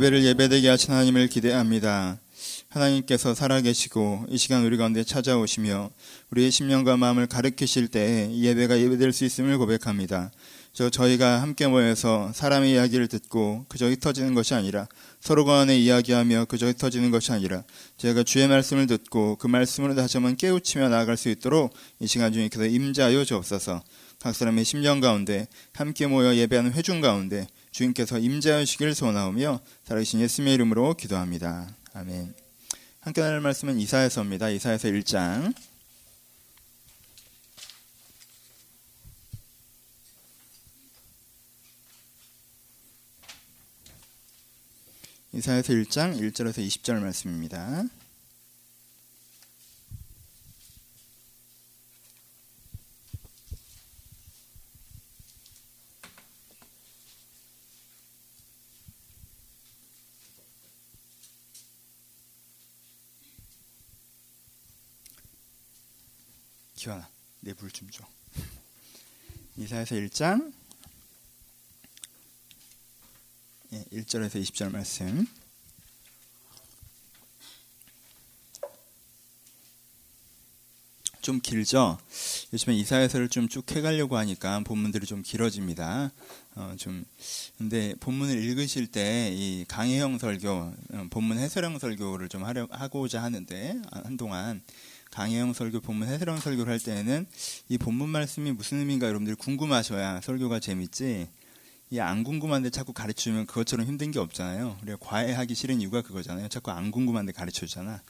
예배를 예배되게 하신 하나님을 기대합니다. 하나님께서 살아계시고 이 시간 우리 가운데 찾아오시며 우리의 심령과 마음을 가르치실 때 예배가 예배될 수 있음을 고백합니다. 저 저희가 함께 모여서 사람의 이야기를 듣고 그저 흩어지는 것이 아니라 서로 간에 이야기하며 그저 흩어지는 것이 아니라 저희가 주의 말씀을 듣고 그 말씀으로 다시 한번 깨우치며 나아갈 수 있도록 이 시간 그서 임자여 주옵소서. 각 사람의 심령 가운데 함께 모여 예배하는 회중 가운데 주님께서 임재하시길 소원하오며 살아계신 예수님의 이름으로 기도합니다. 아멘. 함께 나눌 말씀은 이사야서입니다. 이사야서 1장 이사야서 1장 1절에서 20절 말씀입니다. 기환아, 내불좀 줘. 이사에서 1장 예, 1절에서 20절 말씀. 좀 길죠. 요즘에 이사야서를 좀 쭉 해가려고 하니까 본문들이 좀 길어집니다. 어, 좀 근데 본문을 읽으실 때 이 강혜형 설교, 어, 본문 해설형 설교를 좀 하려 하고자 하는데 아, 한동안 강혜영 설교 본문 해설형 설교를 할 때에는 이 본문 말씀이 무슨 의미인가 여러분들이 궁금하셔야 설교가 재밌지. 이 안 궁금한데 자꾸 가르치면 그것처럼 힘든 게 없잖아요. 우리가 과외하기 싫은 이유가 그거잖아요. 자꾸 안 궁금한데 가르쳐 주잖아.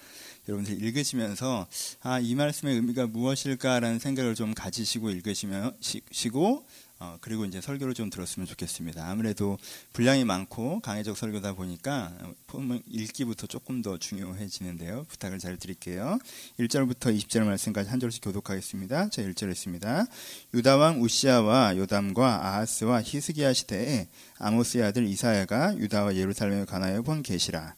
여러분들 읽으시면서 아, 이 말씀의 의미가 무엇일까라는 생각을 좀 가지시고 읽으시고 어, 그리고 이제 설교를 좀 들었으면 좋겠습니다. 아무래도 분량이 많고 강해적 설교다 보니까 본문 읽기부터 조금 더 중요해지는데요. 부탁을 잘 드릴게요. 1절부터 20절 말씀까지 한 절씩 교독하겠습니다. 자, 1절 했습니다. 유다왕 우시아와 요담과 아하스와 히스기야 시대에 아모스의 아들 이사야가 유다와 예루살렘에 관하여 본 계시라.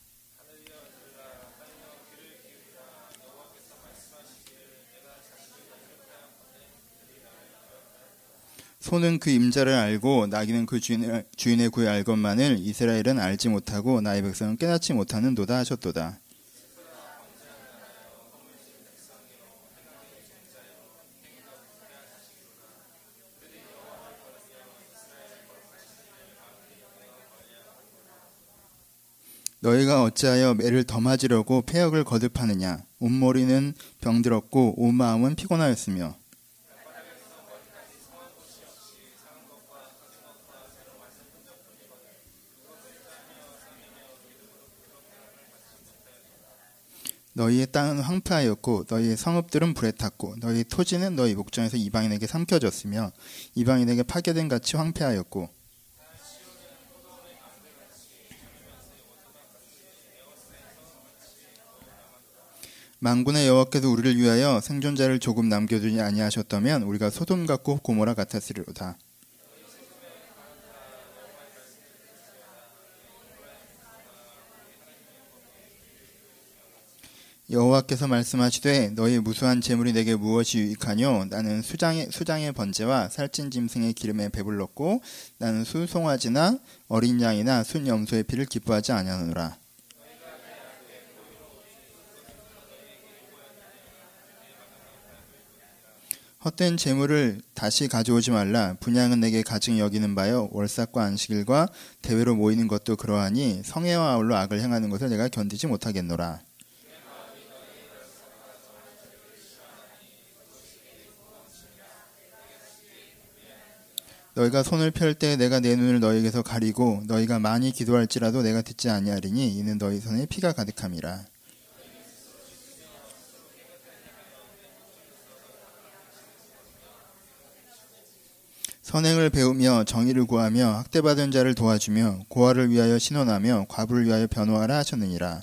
소는 그 임자를 알고 나귀는 그 주인의, 주인의 구에 알것만을 이스라엘은 알지 못하고 나의 백성은 깨닫지 못하는도다 하셨도다. 너희가 어찌하여 매를 더 맞으려고 폐역을 거듭하느냐 온머리는 병들었고 온 마음은 피곤하였으며 너희의 땅은 황폐하였고 너희의 성읍들은 불에 탔고 너희 토지는 너희 목전에서 이방인에게 삼켜졌으며 이방인에게 파괴된 같이 황폐하였고 망군의 여호와께서 우리를 위하여 생존자를 조금 남겨두지 아니하셨다면 우리가 소돔 같고 고모라 같았으리로다. 여호와께서 말씀하시되 너희 무수한 재물이 내게 무엇이 유익하뇨 나는 수장의 수장의 번제와 살찐 짐승의 기름에 배불렀고 나는 수송아지나 어린 양이나 순 염소의 피를 기뻐하지 아니하노라 헛된 재물을 다시 가져오지 말라. 분양은 내게 가증 여기는 바요. 월삭과 안식일과 대회로 모이는 것도 그러하니 성애와 아울러 악을 행하는 것을 내가 견디지 못하겠노라. 너희가 손을 펼 때 내가 내 눈을 너희에게서 가리고 너희가 많이 기도할지라도 내가 듣지 아니하리니 이는 너희 손에 피가 가득함이라. 선행을 배우며 정의를 구하며 학대받은 자를 도와주며 고아를 위하여 신원하며 과부를 위하여 변호하라 하셨느니라.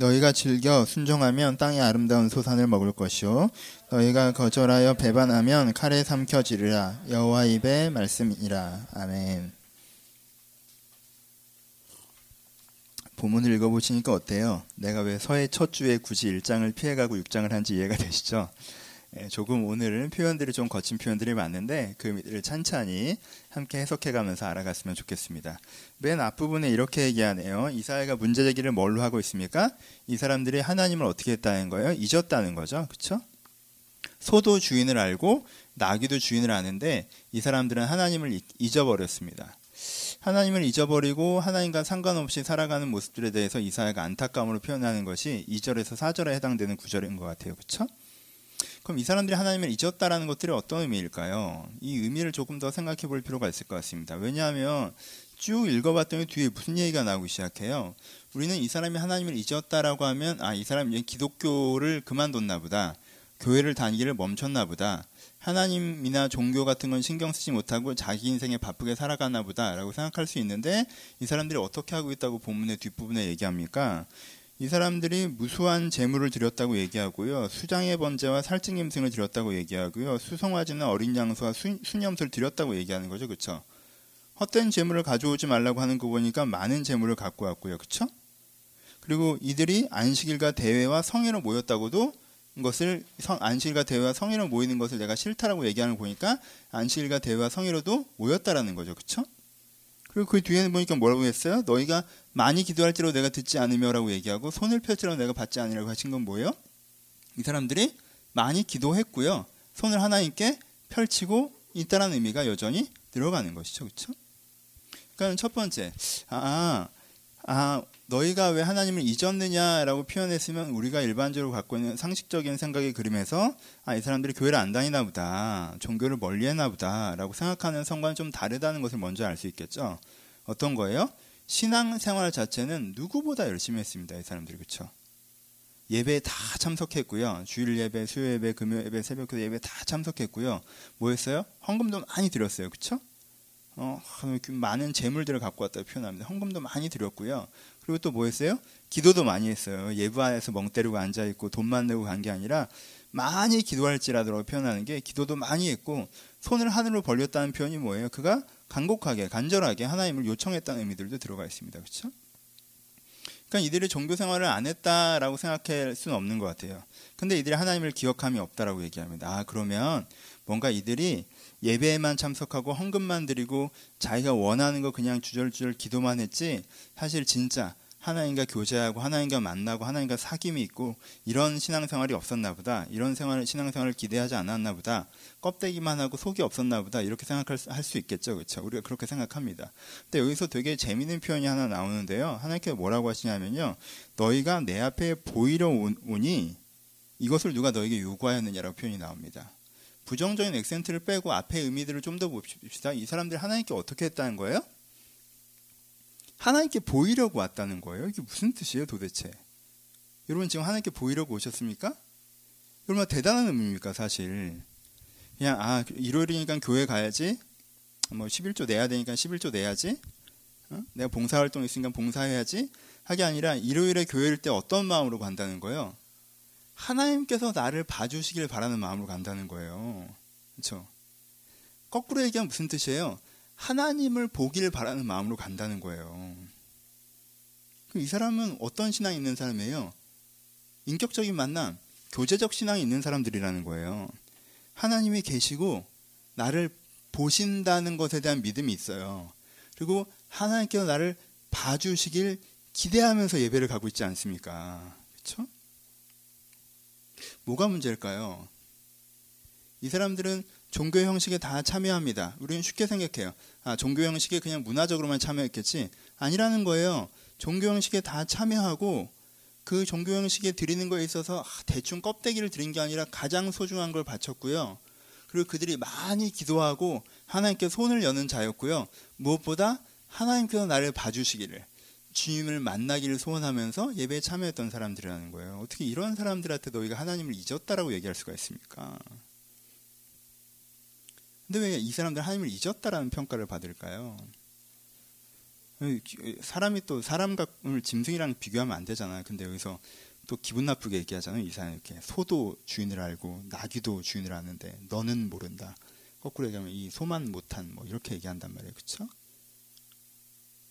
너희가 즐겨 순종하면 땅의 아름다운 소산을 먹을 것이요 너희가 거절하여 배반하면 칼에 삼켜지리라 여호와 입의 말씀이라 아멘. 본문을 읽어보시니까 어때요? 내가 왜 서해 첫 주에 굳이 1장을 피해가고 6장을 한지 이해가 되시죠? 예, 조금 오늘은 표현들이 좀 거친 표현들이 많은데 그 의미를 찬찬히 함께 해석해가면서 알아갔으면 좋겠습니다. 맨 앞부분에 이렇게 얘기하네요. 이사야가 문제 제기를 뭘로 하고 있습니까? 이 사람들이 하나님을 어떻게 했다는 거예요? 잊었다는 거죠. 그렇죠? 소도 주인을 알고 나귀도 주인을 아는데 이 사람들은 하나님을 잊어버렸습니다. 하나님을 잊어버리고 하나님과 상관없이 살아가는 모습들에 대해서 이사야가 안타까움으로 표현하는 것이 2절에서 4절에 해당되는 구절인 것 같아요. 그렇죠? 그럼 이 사람들이 하나님을 잊었다라는 것들이 어떤 의미일까요? 이 의미를 조금 더 생각해 볼 필요가 있을 것 같습니다. 왜냐하면 쭉 읽어봤더니 뒤에 무슨 얘기가 나오기 시작해요. 우리는 이 사람이 하나님을 잊었다라고 하면 아 이 사람이 기독교를 그만뒀나 보다. 교회를 다니기를 멈췄나 보다. 하나님이나 종교 같은 건 신경 쓰지 못하고 자기 인생에 바쁘게 살아가나 보다라고 생각할 수 있는데 이 사람들이 어떻게 하고 있다고 본문의 뒷부분에 얘기합니까? 이 사람들이 무수한 재물을 드렸다고 얘기하고요. 수장의 번제와 살증 임승을 드렸다고 얘기하고요. 수송아지나 어린 양소와 수, 수염소를 드렸다고 얘기하는 거죠. 그렇죠? 헛된 재물을 가져오지 말라고 하는 거 보니까 많은 재물을 갖고 왔고요. 그렇죠? 그리고 이들이 안식일과 대회와 성회로 모였다고도 것을 성, 안식일과 대회와 성회로 모이는 것을 내가 싫다라고 얘기하는 거 보니까 안식일과 대회와 성회로도 모였다라는 거죠. 그렇죠? 그리고 그 뒤에는 보니까 뭐라고 했어요? 너희가 많이 기도할지라도 내가 듣지 않으며라고 얘기하고 손을 펼치라고 내가 받지 않으라고 하신 건 뭐예요? 이 사람들이 많이 기도했고요. 손을 하나님께 펼치고 있다는 의미가 여전히 들어가는 것이죠. 그렇죠? 그러니까 첫 번째, 아, 아, 너희가 왜 하나님을 잊었느냐라고 표현했으면 우리가 일반적으로 갖고 있는 상식적인 생각의 그림에서 아, 이 사람들이 교회를 안 다니나 보다, 종교를 멀리 했나 보다라고 생각하는 성과는 좀 다르다는 것을 먼저 알 수 있겠죠. 어떤 거예요? 신앙 생활 자체는 누구보다 열심히 했습니다. 이 사람들이 그렇죠. 예배에 다 참석했고요. 주일 예배, 수요 예배, 금요 예배, 새벽 예배 다 참석했고요. 뭐 했어요? 헌금도 많이 드렸어요. 그렇죠? 어, 많은 재물들을 갖고 왔다고 표현합니다. 헌금도 많이 드렸고요. 그리고 또 뭐 했어요? 기도도 많이 했어요. 예부 안에서 멍 때리고 앉아 있고 돈만 내고 간 게 아니라 많이 기도할지라도 표현하는 게 기도도 많이 했고 손을 하늘로 벌렸다는 표현이 뭐예요? 그가 간곡하게 간절하게 하나님을 요청했다는 의미들도 들어가 있습니다. 그렇죠? 그러니까 이들이 종교 생활을 안 했다라고 생각할 수는 없는 것 같아요. 근데 이들이 하나님을 기억함이 없다라고 얘기합니다. 아 그러면 뭔가 이들이 예배에만 참석하고 헌금만 드리고 자기가 원하는 거 그냥 주절주절 기도만 했지 사실 진짜 하나님과 교제하고 하나님과 만나고 하나님과 사귐이 있고 이런 신앙생활이 없었나 보다. 이런 생활 신앙생활을 기대하지 않았나 보다. 껍데기만 하고 속이 없었나 보다. 이렇게 생각할 수 있겠죠. 그렇죠? 우리가 그렇게 생각합니다. 근데 여기서 되게 재미있는 표현이 하나 나오는데요. 하나님께서 뭐라고 하시냐면요. 너희가 내 앞에 보이려 오니 이것을 누가 너에게 요구하였느냐라고 표현이 나옵니다. 부정적인 액센트를 빼고 앞에 의미들을 좀 더 봅시다. 이 사람들이 하나님께 어떻게 했다는 거예요? 하나님께 보이려고 왔다는 거예요. 이게 무슨 뜻이에요, 도대체? 여러분 지금 하나님께 보이려고 오셨습니까? 얼마나 대단한 의미입니까, 사실. 그냥 아 일요일이니까 교회 가야지. 뭐 11조 내야 되니까 11조 내야지. 어? 내가 봉사활동 있으니까 봉사해야지. 하게 아니라 일요일에 교회일 때 어떤 마음으로 간다는 거예요? 하나님께서 나를 봐주시길 바라는 마음으로 간다는 거예요. 그렇죠? 거꾸로 얘기하면 무슨 뜻이에요? 하나님을 보길 바라는 마음으로 간다는 거예요. 이 사람은 어떤 신앙이 있는 사람이에요? 인격적인 만남, 교제적 신앙이 있는 사람들이라는 거예요. 하나님이 계시고 나를 보신다는 것에 대한 믿음이 있어요. 그리고 하나님께서 나를 봐주시길 기대하면서 예배를 가고 있지 않습니까? 그렇죠? 뭐가 문제일까요? 이 사람들은 종교 형식에 다 참여합니다. 우리는 쉽게 생각해요. 아, 종교 형식에 그냥 문화적으로만 참여했겠지. 아니라는 거예요. 종교 형식에 다 참여하고 그 종교 형식에 드리는 거에 있어서 아, 대충 껍데기를 드린 게 아니라 가장 소중한 걸 바쳤고요. 그리고 그들이 많이 기도하고 하나님께 손을 여는 자였고요. 무엇보다 하나님께서 나를 봐주시기를 주님을 만나기를 소원하면서 예배에 참여했던 사람들이라는 거예요. 어떻게 이런 사람들한테 너희가 하나님을 잊었다라고 얘기할 수가 있습니까? 근데 왜 이 사람들 하나님을 잊었다라는 평가를 받을까요? 사람이 또 사람을 짐승이랑 비교하면 안 되잖아요. 근데 여기서 또 기분 나쁘게 얘기하잖아요. 이 사람 이렇게 소도 주인을 알고 나귀도 주인을 아는데 너는 모른다. 거꾸로 얘기하면 이 소만 못한 뭐 이렇게 얘기한단 말이에요. 그렇죠?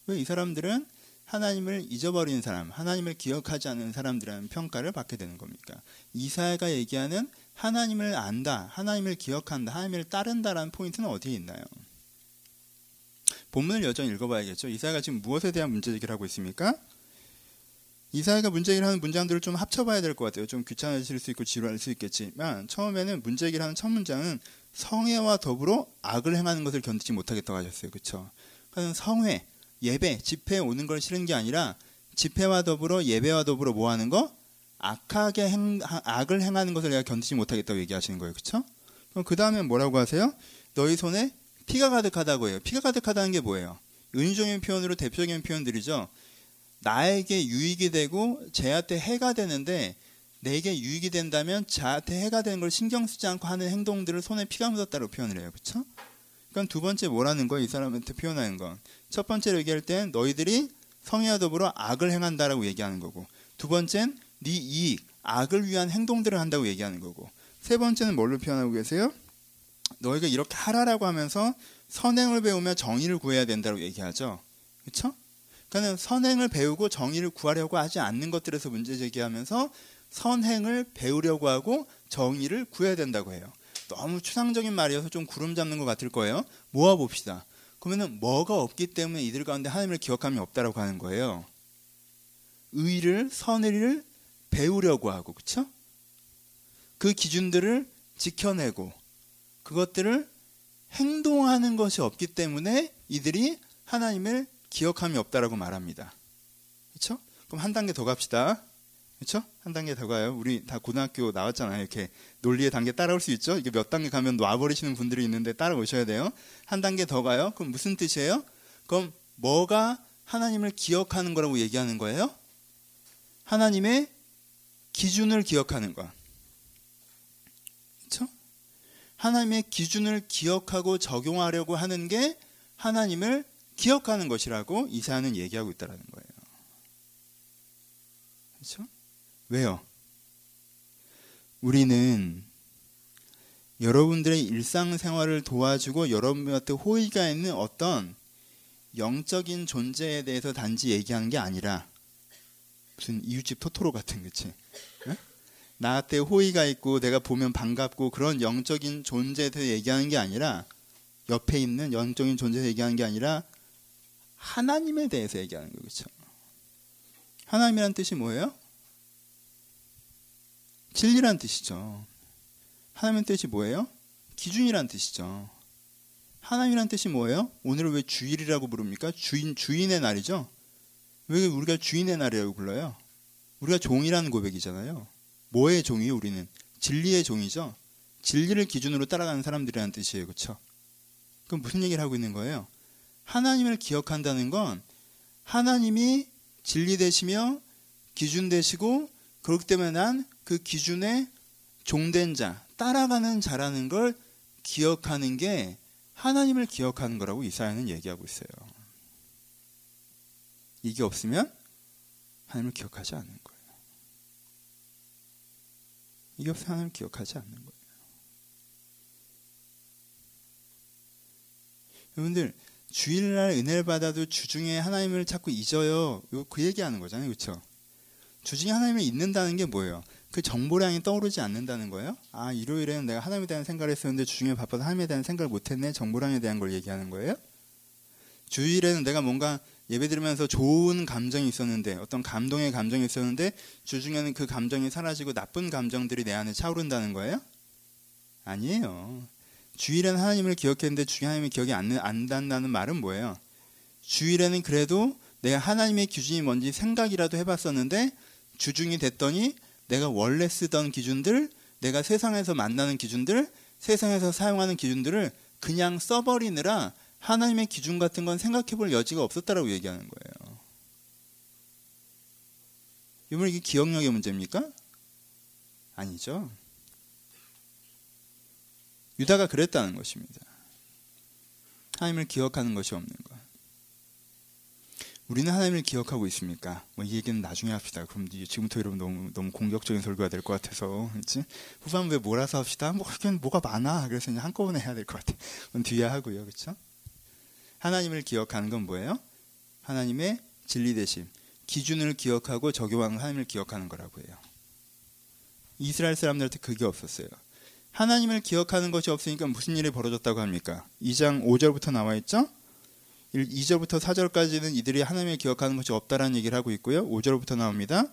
왜 이 사람들은 하나님을 잊어버린 사람, 하나님을 기억하지 않는 사람들이라는 평가를 받게 되는 겁니까? 이사야가 얘기하는 하나님을 안다, 하나님을 기억한다, 하나님을 따른다라는 포인트는 어디에 있나요? 본문을 여전히 읽어봐야겠죠. 이사야가 지금 무엇에 대한 문제 제기를 하고 있습니까? 이사야가 문제 제기를 하는 문장들을 좀 합쳐봐야 될 것 같아요. 좀 귀찮아질 수 있고 지루할 수 있겠지만 처음에는 문제 제기를 하는 첫 문장은 성회와 더불어 악을 행하는 것을 견디지 못하겠다고 하셨어요. 그렇죠? 그러니까 성회, 예배, 집회에 오는 걸 싫은 게 아니라 집회와 더불어 예배와 더불어 뭐 하는 거? 악하게 행, 악을 행하는 것을 내가 견디지 못하겠다고 얘기하시는 거예요. 그렇죠? 그럼 그 다음에 뭐라고 하세요? 너희 손에 피가 가득하다고 해요. 피가 가득하다는 게 뭐예요? 은유적인 표현으로 대표적인 표현들이죠. 나에게 유익이 되고 쟤한테 해가 되는데 내게 유익이 된다면 자한테 해가 되는 걸 신경 쓰지 않고 하는 행동들을 손에 피가 묻었다고 표현을 해요. 그렇죠? 그럼 두 번째 뭐라는 거예요? 이 사람한테 표현하는 건. 첫 번째로 얘기할 땐 너희들이 성의와 더불어 악을 행한다라고 얘기하는 거고 두 번째는 네 이익, 악을 위한 행동들을 한다고 얘기하는 거고 세 번째는 뭘로 표현하고 계세요? 너희가 이렇게 하라라고 하면서 선행을 배우며 정의를 구해야 된다고 얘기하죠. 그렇죠? 그러니까 선행을 배우고 정의를 구하려고 하지 않는 것들에서 문제 제기하면서 선행을 배우려고 하고 정의를 구해야 된다고 해요. 너무 추상적인 말이어서 좀 구름 잡는 것 같을 거예요. 모아 봅시다. 그러면은 뭐가 없기 때문에 이들 가운데 하나님을 기억함이 없다라고 하는 거예요. 의를 선의를 배우려고 하고 그렇죠? 그 기준들을 지켜내고 그것들을 행동하는 것이 없기 때문에 이들이 하나님을 기억함이 없다라고 말합니다. 그렇죠? 그럼 한 단계 더 갑시다. 그렇죠? 한 단계 더 가요. 우리 다 고등학교 나왔잖아요. 이렇게 논리의 단계 따라올 수 있죠? 이게 몇 단계 가면 놔버리시는 분들이 있는데 따라오셔야 돼요. 한 단계 더 가요. 그럼 무슨 뜻이에요? 그럼 뭐가 하나님을 기억하는 거라고 얘기하는 거예요? 하나님의 기준을 기억하는 거. 그렇죠? 하나님의 기준을 기억하고 적용하려고 하는 게 하나님을 기억하는 것이라고 이사야는 얘기하고 있다는 거예요. 그렇죠? 왜요? 우리는 여러분들의 일상생활을 도와주고 여러분한테 호의가 있는 어떤 영적인 존재에 대해서 단지 얘기하는 게 아니라 무슨 이웃집 토토로 같은 그치? 응? 나한테 호의가 있고 내가 보면 반갑고 그런 영적인 존재에 대해서 얘기하는 게 아니라 옆에 있는 영적인 존재에 얘기하는 게 아니라 하나님에 대해서 얘기하는 거죠. 하나님이란 뜻이 뭐예요? 진리란 뜻이죠. 하나님의 뜻이 뭐예요? 기준이란 뜻이죠. 하나님이란 뜻이 뭐예요? 오늘을 왜 주일이라고 부릅니까? 주인 주인의 날이죠. 왜 우리가 주인의 날이라고 불러요? 우리가 종이라는 고백이잖아요. 뭐의 종이요? 우리는 진리의 종이죠. 진리를 기준으로 따라가는 사람들이라는 뜻이에요. 그렇죠? 그럼 무슨 얘기를 하고 있는 거예요? 하나님을 기억한다는 건 하나님이 진리 되시며 기준 되시고 그렇기 때문에 난 그 기준에 종된 자, 따라가는 자라는 걸 기억하는 게 하나님을 기억하는 거라고 이사야는 얘기하고 있어요. 이게 없으면 하나님을 기억하지 않는 거예요. 이게 없으면 하나님을 기억하지 않는 거예요. 여러분들 주일날 은혜를 받아도 주중에 하나님을 자꾸 잊어요. 그 얘기하는 거잖아요. 그렇죠? 주중에 하나님을 잊는다는 게 뭐예요? 그 정보량이 떠오르지 않는다는 거예요? 아, 일요일에는 내가 하나님에 대한 생각을 했었는데 주중에 바빠서 하나님에 대한 생각을 못했네. 정보량에 대한 걸 얘기하는 거예요? 주일에는 내가 뭔가 예배 드리면서 좋은 감정이 있었는데 어떤 감동의 감정이 있었는데 주중에는 그 감정이 사라지고 나쁜 감정들이 내 안에 차오른다는 거예요? 아니에요. 주일에는 하나님을 기억했는데 주일 하나님의 기억이 안, 안 난다는 말은 뭐예요? 주일에는 그래도 내가 하나님의 기준이 뭔지 생각이라도 해봤었는데 주중이 됐더니 내가 원래 쓰던 기준들, 내가 세상에서 만나는 기준들, 세상에서 사용하는 기준들을 그냥 써버리느라 하나님의 기준 같은 건 생각해 볼 여지가 없었다라고 얘기하는 거예요. 여러분 이게 기억력의 문제입니까? 아니죠. 유다가 그랬다는 것입니다. 하나님을 기억하는 것이 없는 것. 우리는 하나님을 기억하고 있습니까? 뭐 이 얘기는 나중에 합시다. 그럼 지금부터 여러분 너무 너무 공격적인 설교가 될 것 같아서, 그렇지? 후반부에 몰아서 합시다. 뭐 그냥 뭐가 많아. 그래서 그냥 한꺼번에 해야 될 것 같아. 그럼 뒤에 하고요, 그렇죠? 하나님을 기억하는 건 뭐예요? 하나님의 진리 대신 기준을 기억하고 적용하는 하나님을 기억하는 거라고 해요. 이스라엘 사람들한테 그게 없었어요. 하나님을 기억하는 것이 없으니까 무슨 일이 벌어졌다고 합니까? 2장 5절부터 나와 있죠? 2절부터 4절까지는 이들이 하나님을 기억하는 것이 없다라는 얘기를 하고 있고요. 5절부터 나옵니다.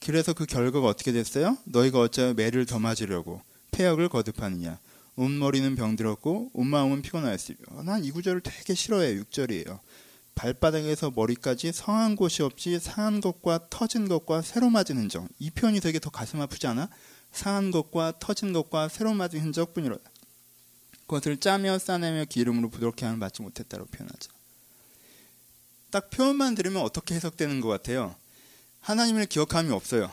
그래서 그 결과가 어떻게 됐어요? 너희가 어찌하여 매를 더 맞으려고 폐역을 거듭하느냐? 온 머리는 병들었고 온 마음은 피곤하였으며 난 이 구절을 되게 싫어해요. 6절이에요. 발바닥에서 머리까지 성한 곳이 없이 상한 것과 터진 것과 새로 맞은 흔적. 이 표현이 되게 더 가슴 아프지 않아? 상한 것과 터진 것과 새로 맞은 흔적뿐이라. 그것을 짜며 싸내며 기름으로 부드럽게 하면 맞지 못했다고 표현하죠. 딱 표현만 들으면 어떻게 해석되는 것 같아요? 하나님을 기억함이 없어요.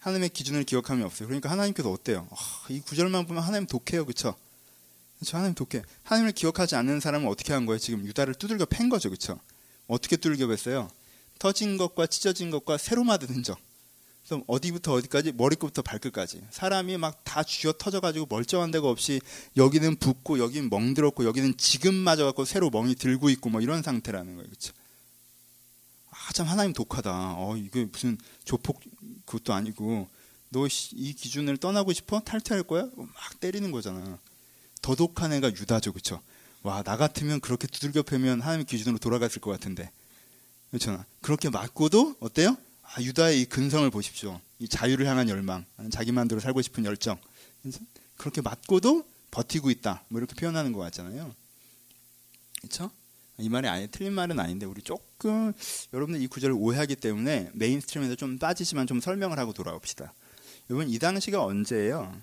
하나님의 기준을 기억함이 없어요. 그러니까 하나님께서 어때요? 아, 이 구절만 보면 하나님 독해요, 그렇죠? 그렇죠? 하나님 독해. 하나님을 기억하지 않는 사람은 어떻게 한 거예요? 지금 유다를 두들겨 팬 거죠, 그렇죠? 어떻게 두들겨 뺐어요? 터진 것과 찢어진 것과 새로 맞은 흔적. 그래서 어디부터 어디까지 머리끝부터 발끝까지 사람이 막 다 쥐어 터져가지고 멀쩡한 데가 없이 여기는 붓고 여기는 멍들었고 여기는 지금 맞아갖고 새로 멍이 들고 있고 뭐 이런 상태라는 거예요, 그렇죠? 아참 하나님 독하다. 어 이게 무슨 조폭 그것도 아니고 너 이 기준을 떠나고 싶어 탈퇴할 거야? 막 때리는 거잖아. 더 독한 애가 유다죠, 그렇죠? 와 나 같으면 그렇게 두들겨 패면 하나님 기준으로 돌아갔을 것 같은데 그렇잖아. 그렇게 맞고도 어때요? 아, 유다의 이 근성을 보십시오. 이 자유를 향한 열망, 자기만대로 살고 싶은 열정. 그렇게 맞고도 버티고 있다. 뭐 이렇게 표현하는 것 같잖아요. 그렇죠? 이 말이 아니 틀린 말은 아닌데 우리 조금 여러분들 이 구절을 오해하기 때문에 mainstream에서 좀 빠지지만 좀 설명을 하고 돌아옵시다. 여러분 이 당시가 언제예요?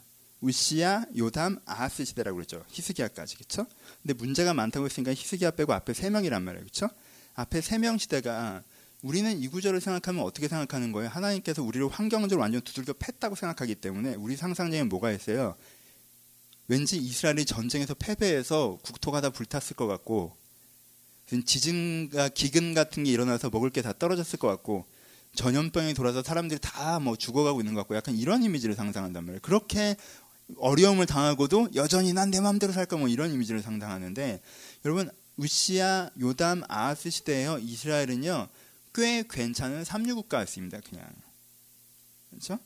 우시야, 요담, 아하스 시대라고 그랬죠. 히스기야까지 그렇죠? 근데 문제가 많다고 했으니까 히스기야 빼고 앞에 세 명이란 말이에요. 그렇죠? 앞에 세 명 시대가 우리는 이 구절을 생각하면 어떻게 생각하는 거예요? 하나님께서 우리를 환경적으로 완전 두들겨 팼다고 생각하기 때문에 우리 상상력에 뭐가 있어요? 왠지 이스라엘이 전쟁에서 패배해서 국토가 다 불탔을 것 같고 지진과 기근 같은 게 일어나서 먹을 게 다 떨어졌을 것 같고 전염병이 돌아서 사람들이 다 뭐 죽어가고 있는 것 같고 약간 이런 이미지를 상상한단 말이에요. 그렇게 어려움을 당하고도 여전히 난 내 마음대로 살까 뭐 이런 이미지를 상상하는데 여러분 우시아, 요담, 아하스 시대에요. 이스라엘은요 꽤 괜찮은 삼류 국가였습니다. 그냥 그렇죠?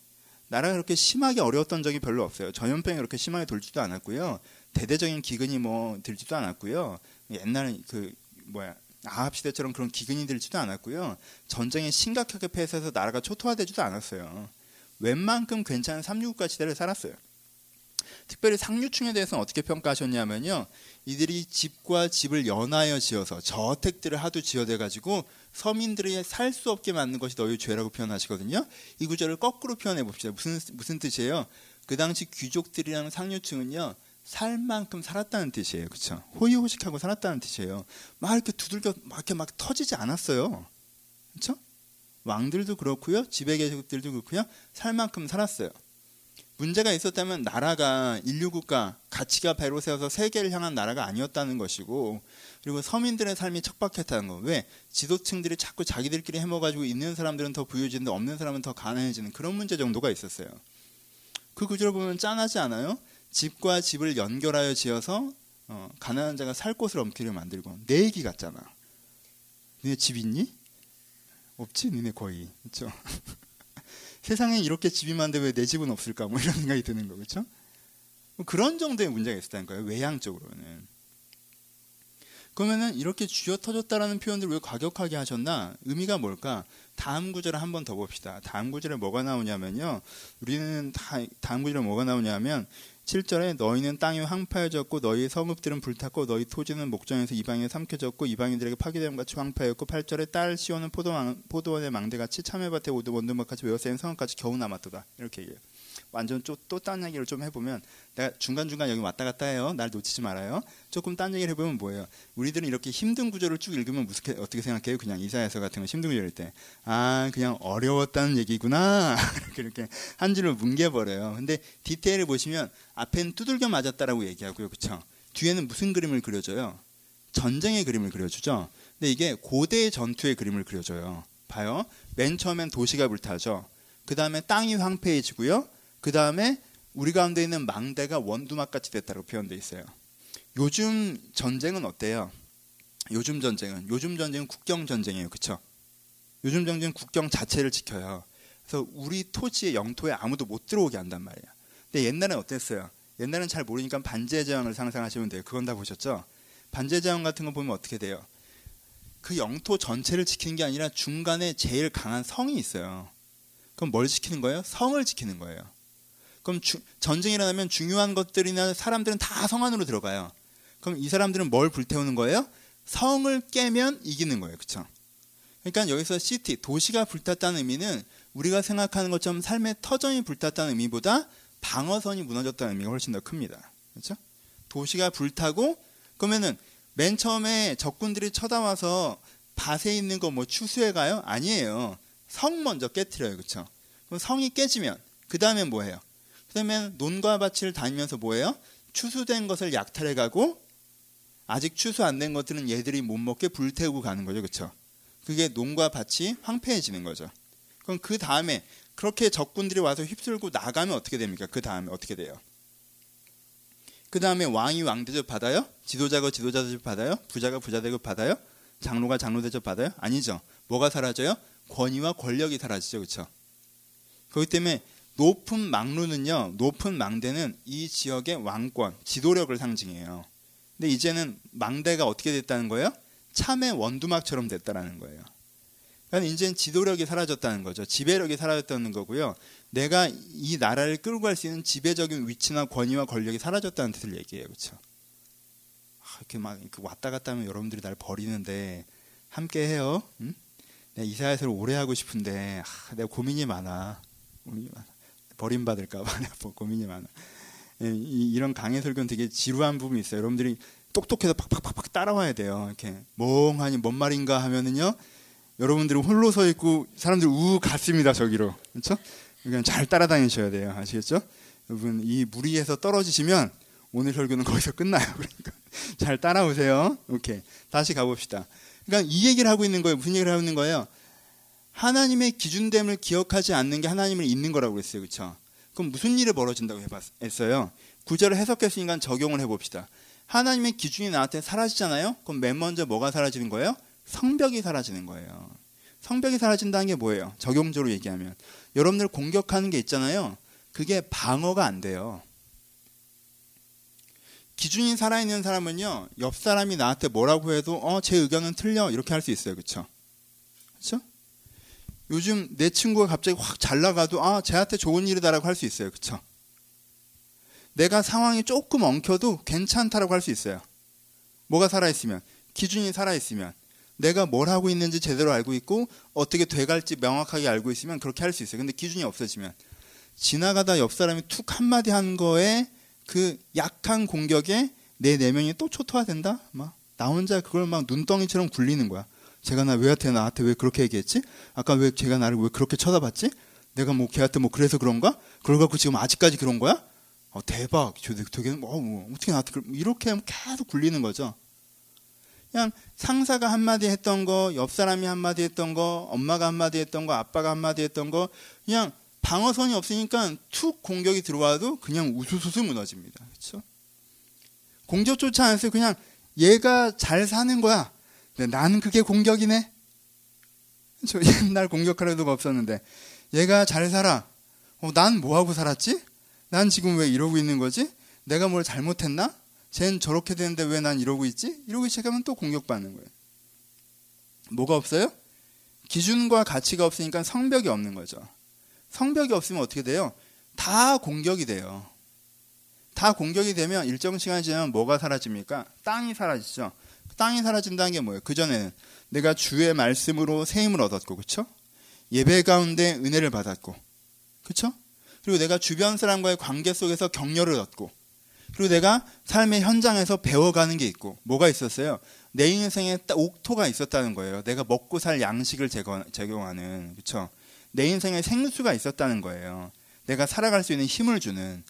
나라가 그렇게 심하게 어려웠던 적이 별로 없어요. 전염병이 그렇게 심하게 돌지도 않았고요. 대대적인 기근이 뭐 들지도 않았고요. 옛날에 그 뭐야 아합 시대처럼 그런 기근이 들지도 않았고요. 전쟁에 심각하게 패해서 나라가 초토화되지도 않았어요. 웬만큼 괜찮은 삼류국가 시대를 살았어요. 특별히 상류층에 대해서는 어떻게 평가하셨냐면요. 이들이 집과 집을 연하여 지어서 저택들을 하도 지어대 가지고 서민들이 살 수 없게 만든 것이 너희 죄라고 표현하시거든요. 이 구절을 거꾸로 표현해 봅시다. 무슨 무슨 뜻이에요? 그 당시 귀족들이랑 상류층은요. 살 만큼 살았다는 뜻이에요. 그렇죠? 호의호식하고 살았다는 뜻이에요. 막 이렇게 두들겨 막 이렇게 막 터지지 않았어요. 그렇죠? 왕들도 그렇고요. 지배 계급들도 그렇고요. 살 만큼 살았어요. 문제가 있었다면 나라가 인류 국가 가치가 배로 세워서 세계를 향한 나라가 아니었다는 것이고 그리고 서민들의 삶이 척박했다는 거. 왜? 지도층들이 자꾸 자기들끼리 해먹어가지고 있는 사람들은 더 부유해지는데 없는 사람은 더 가난해지는 그런 문제 정도가 있었어요. 그 구절을 보면 짠하지 않아요? 집과 집을 연결하여 지어서 어, 가난한 자가 살 곳을 엄기를 만들고 내 얘기 같잖아. 너네 집 있니? 없지, 너네 거의 그렇죠. 세상에 이렇게 집이 많은데 왜 내 집은 없을까? 뭐 이런 생각이 드는 거 그렇죠? 그런 정도의 문제가 있었다는 거예요. 외향적으로는. 그러면은 이렇게 쥐어 터졌다라는 표현들 왜 과격하게 하셨나? 의미가 뭘까? 다음 구절을 한 번 더 봅시다. 다음 구절에 뭐가 나오냐면요. 우리는 다, 다음 구절에 뭐가 나오냐면 7절에 너희는 땅이 황폐해졌고 너희 성읍들은 불탔고 너희 토지는 목전에서 이방에 삼켜졌고 이방인들에게 파괴됨 같이 황폐했고 8절에 딸 시오는 포도원, 포도원의 망대같이 참외밭에 오드 원두막같이 외워싸인 성읍같이 겨우 남았도다 이렇게 얘기해요. 완전 또딴 얘기를 좀 해보면 내가 중간중간 여기 왔다 갔다 해요. 날 놓치지 말아요. 조금 딴 얘기를 해보면 뭐예요? 우리들은 이렇게 힘든 구조를 쭉 읽으면 무슨 어떻게 생각해요? 그냥 이사에서 같은 거 힘든 구조일 때. 아 그냥 어려웠다는 얘기구나. 이렇게 한 줄을 뭉개버려요. 근데 디테일을 보시면 앞엔 두들겨 맞았다라고 얘기하고요. 그쵸? 뒤에는 무슨 그림을 그려줘요? 전쟁의 그림을 그려주죠. 근데 이게 고대 전투의 그림을 그려줘요. 봐요. 맨 처음엔 도시가 불타죠. 그 다음에 땅이 황폐해지고요. 그 다음에 우리 가운데 있는 망대가 원두막 같이 됐다고 표현되어 있어요. 요즘 전쟁은 어때요? 요즘 전쟁은 요즘 전쟁은 국경 전쟁이에요, 그렇죠? 요즘 정부는 국경 자체를 지켜요. 그래서 우리 토지의 영토에 아무도 못 들어오게 한단 말이야. 근데 옛날엔 어땠어요? 옛날엔 잘 모르니까 반지의 제왕을 상상하시면 돼요. 그건 다 보셨죠? 반지의 제왕 같은 거 보면 어떻게 돼요? 그 영토 전체를 지키는 게 아니라 중간에 제일 강한 성이 있어요. 그럼 뭘 지키는 거예요? 성을 지키는 거예요. 그럼 주, 전쟁이 일어나면 중요한 것들이나 사람들은 다 성 안으로 들어가요. 그럼 이 사람들은 뭘 불태우는 거예요? 성을 깨면 이기는 거예요. 그렇죠? 그러니까 여기서 시티, 도시가 불탔다는 의미는 우리가 생각하는 것처럼 삶의 터전이 불탔다는 의미보다 방어선이 무너졌다는 의미가 훨씬 더 큽니다. 그렇죠? 도시가 불타고 그러면은 맨 처음에 적군들이 쳐다와서 밭에 있는 거 뭐 추수해 가요? 아니에요. 성 먼저 깨뜨려요. 그렇죠? 그럼 성이 깨지면 그 다음엔 뭐해요? 그 다음엔 논과 밭을 다니면서 뭐해요? 추수된 것을 약탈해 가고 아직 추수 안 된 것들은 얘들이 못 먹게 불태우고 가는 거죠. 그렇죠? 그게 논과 밭이 황폐해지는 거죠. 그럼 그 다음에 그렇게 적군들이 와서 휩쓸고 나가면 어떻게 됩니까? 그 다음에 어떻게 돼요? 그 다음에 왕이 왕 대접 받아요? 지도자가 지도자 대접 받아요? 부자가 부자 대접 받아요? 장로가 장로 대접 받아요? 아니죠. 뭐가 사라져요? 권위와 권력이 사라지죠. 그렇죠? 그렇기 때문에 높은 망루는요. 높은 망대는 이 지역의 왕권, 지도력을 상징해요. 근데 이제는 망대가 어떻게 됐다는 거예요? 참의 원두막처럼 됐다라는 거예요. 그러니까 이제는 지도력이 사라졌다는 거죠. 지배력이 사라졌다는 거고요. 내가 이 나라를 끌고 갈 수 있는 지배적인 위치나 권위와 권력이 사라졌다는 뜻을 얘기해요. 그렇죠? 이렇게 막 왔다 갔다 하면 여러분들이 날 버리는데 함께 해요. 응? 내가 이사야서를 오래 하고 싶은데 아, 내가 고민이 많아. 고민이 많아. 버림받을까 봐 고민이 많아. 예, 이, 런 강의 설교는 되게 지루한 부분이 있어요. 여러분들이 똑똑해서 팍팍팍팍 따라와야 돼요. 이렇게 멍하니 뭔 말인가 하면은요. 여러분들은 홀로 서 있고 사람들 우 갔습니다 저기로 그렇죠? 그냥 잘 따라다니셔야 돼요 아시겠죠? 여러분 이 무리에서 떨어지시면 오늘 설교는 거기서 끝나요 그러니까 잘 따라오세요 오케이 다시 가봅시다 그러니까 이 얘기를 하고 있는 거예요 무슨 얘기를 하고 있는 거예요 하나님의 기준됨을 기억하지 않는 게 하나님을 잊는 거라고 그랬어요 그렇죠? 그럼 무슨 일이 벌어진다고 해봤어요 구절을 해석했으니까 적용을 해봅시다 하나님의 기준이 나한테 사라지잖아요 그럼 맨 먼저 뭐가 사라지는 거예요? 성벽이 사라지는 거예요. 성벽이 사라진다는 게 뭐예요? 적용적으로 얘기하면 여러분들 공격하는 게 있잖아요. 그게 방어가 안 돼요. 기준이 살아있는 사람은요, 옆 사람이 나한테 뭐라고 해도, 어, 제 의견은 틀려. 이렇게 할 수 있어요. 그쵸? 그쵸? 요즘 내 친구가 갑자기 확 잘 나가도, 아, 쟤한테 좋은 일이다라고 할 수 있어요. 그쵸? 내가 상황이 조금 엉켜도 괜찮다라고 할 수 있어요. 뭐가 살아있으면? 기준이 살아있으면. 내가 뭘 하고 있는지 제대로 알고 있고 어떻게 돼갈지 명확하게 알고 있으면 그렇게 할 수 있어요. 근데 기준이 없어지면 지나가다 옆 사람이 툭 한마디 한 거에 그 약한 공격에 내 내면이 또 초토화된다? 막 나 혼자 그걸 막 눈덩이처럼 굴리는 거야. 제가 나 왜한테 나한테 왜 그렇게 얘기했지? 아까 왜 제가 나를 왜 그렇게 쳐다봤지? 내가 뭐 걔한테 뭐 그래서 그런가? 그걸 갖고 지금 아직까지 그런 거야? 어, 대박. 저 되게 어, 뭐, 어떻게 나한테 이렇게 하면 계속 굴리는 거죠. 그냥 상사가 한마디 했던 거, 옆 사람이 한마디 했던 거, 엄마가 한마디 했던 거, 아빠가 한마디 했던 거, 그냥 방어선이 없으니까 툭 공격이 들어와도 그냥 우수수수 무너집니다. 그렇죠? 공격조차 안 했어요. 그냥 얘가 잘 사는 거야. 근데 나는 그게 공격이네. 저 옛날 공격할 애도 없었는데 얘가 잘 살아. 어, 난 뭐하고 살았지? 난 지금 왜 이러고 있는 거지? 내가 뭘 잘못했나? 쟨 저렇게 되는데 왜 난 이러고 있지? 이러고 시작하면 또 공격받는 거예요. 뭐가 없어요? 기준과 가치가 없으니까 성벽이 없는 거죠. 성벽이 없으면 어떻게 돼요? 다 공격이 돼요. 다 공격이 되면 일정 시간이 지나면 뭐가 사라집니까? 땅이 사라지죠. 땅이 사라진다는 게 뭐예요? 그전에는 내가 주의 말씀으로 새 힘을 얻었고, 그쵸? 예배 가운데 은혜를 받았고, 그쵸? 그리고 내가 주변 사람과의 관계 속에서 격려를 얻고, 그리고 내가 삶의 현장에서 배워가는 게 있고 뭐가 있었어요? 내 인생에 옥토가 있었다는 거예요. 내가 먹고 살 양식을 제공하는 그렇죠? 내 인생에 생수가 있었다는 거예요. 내가 살아갈 수 있는 힘을 주는.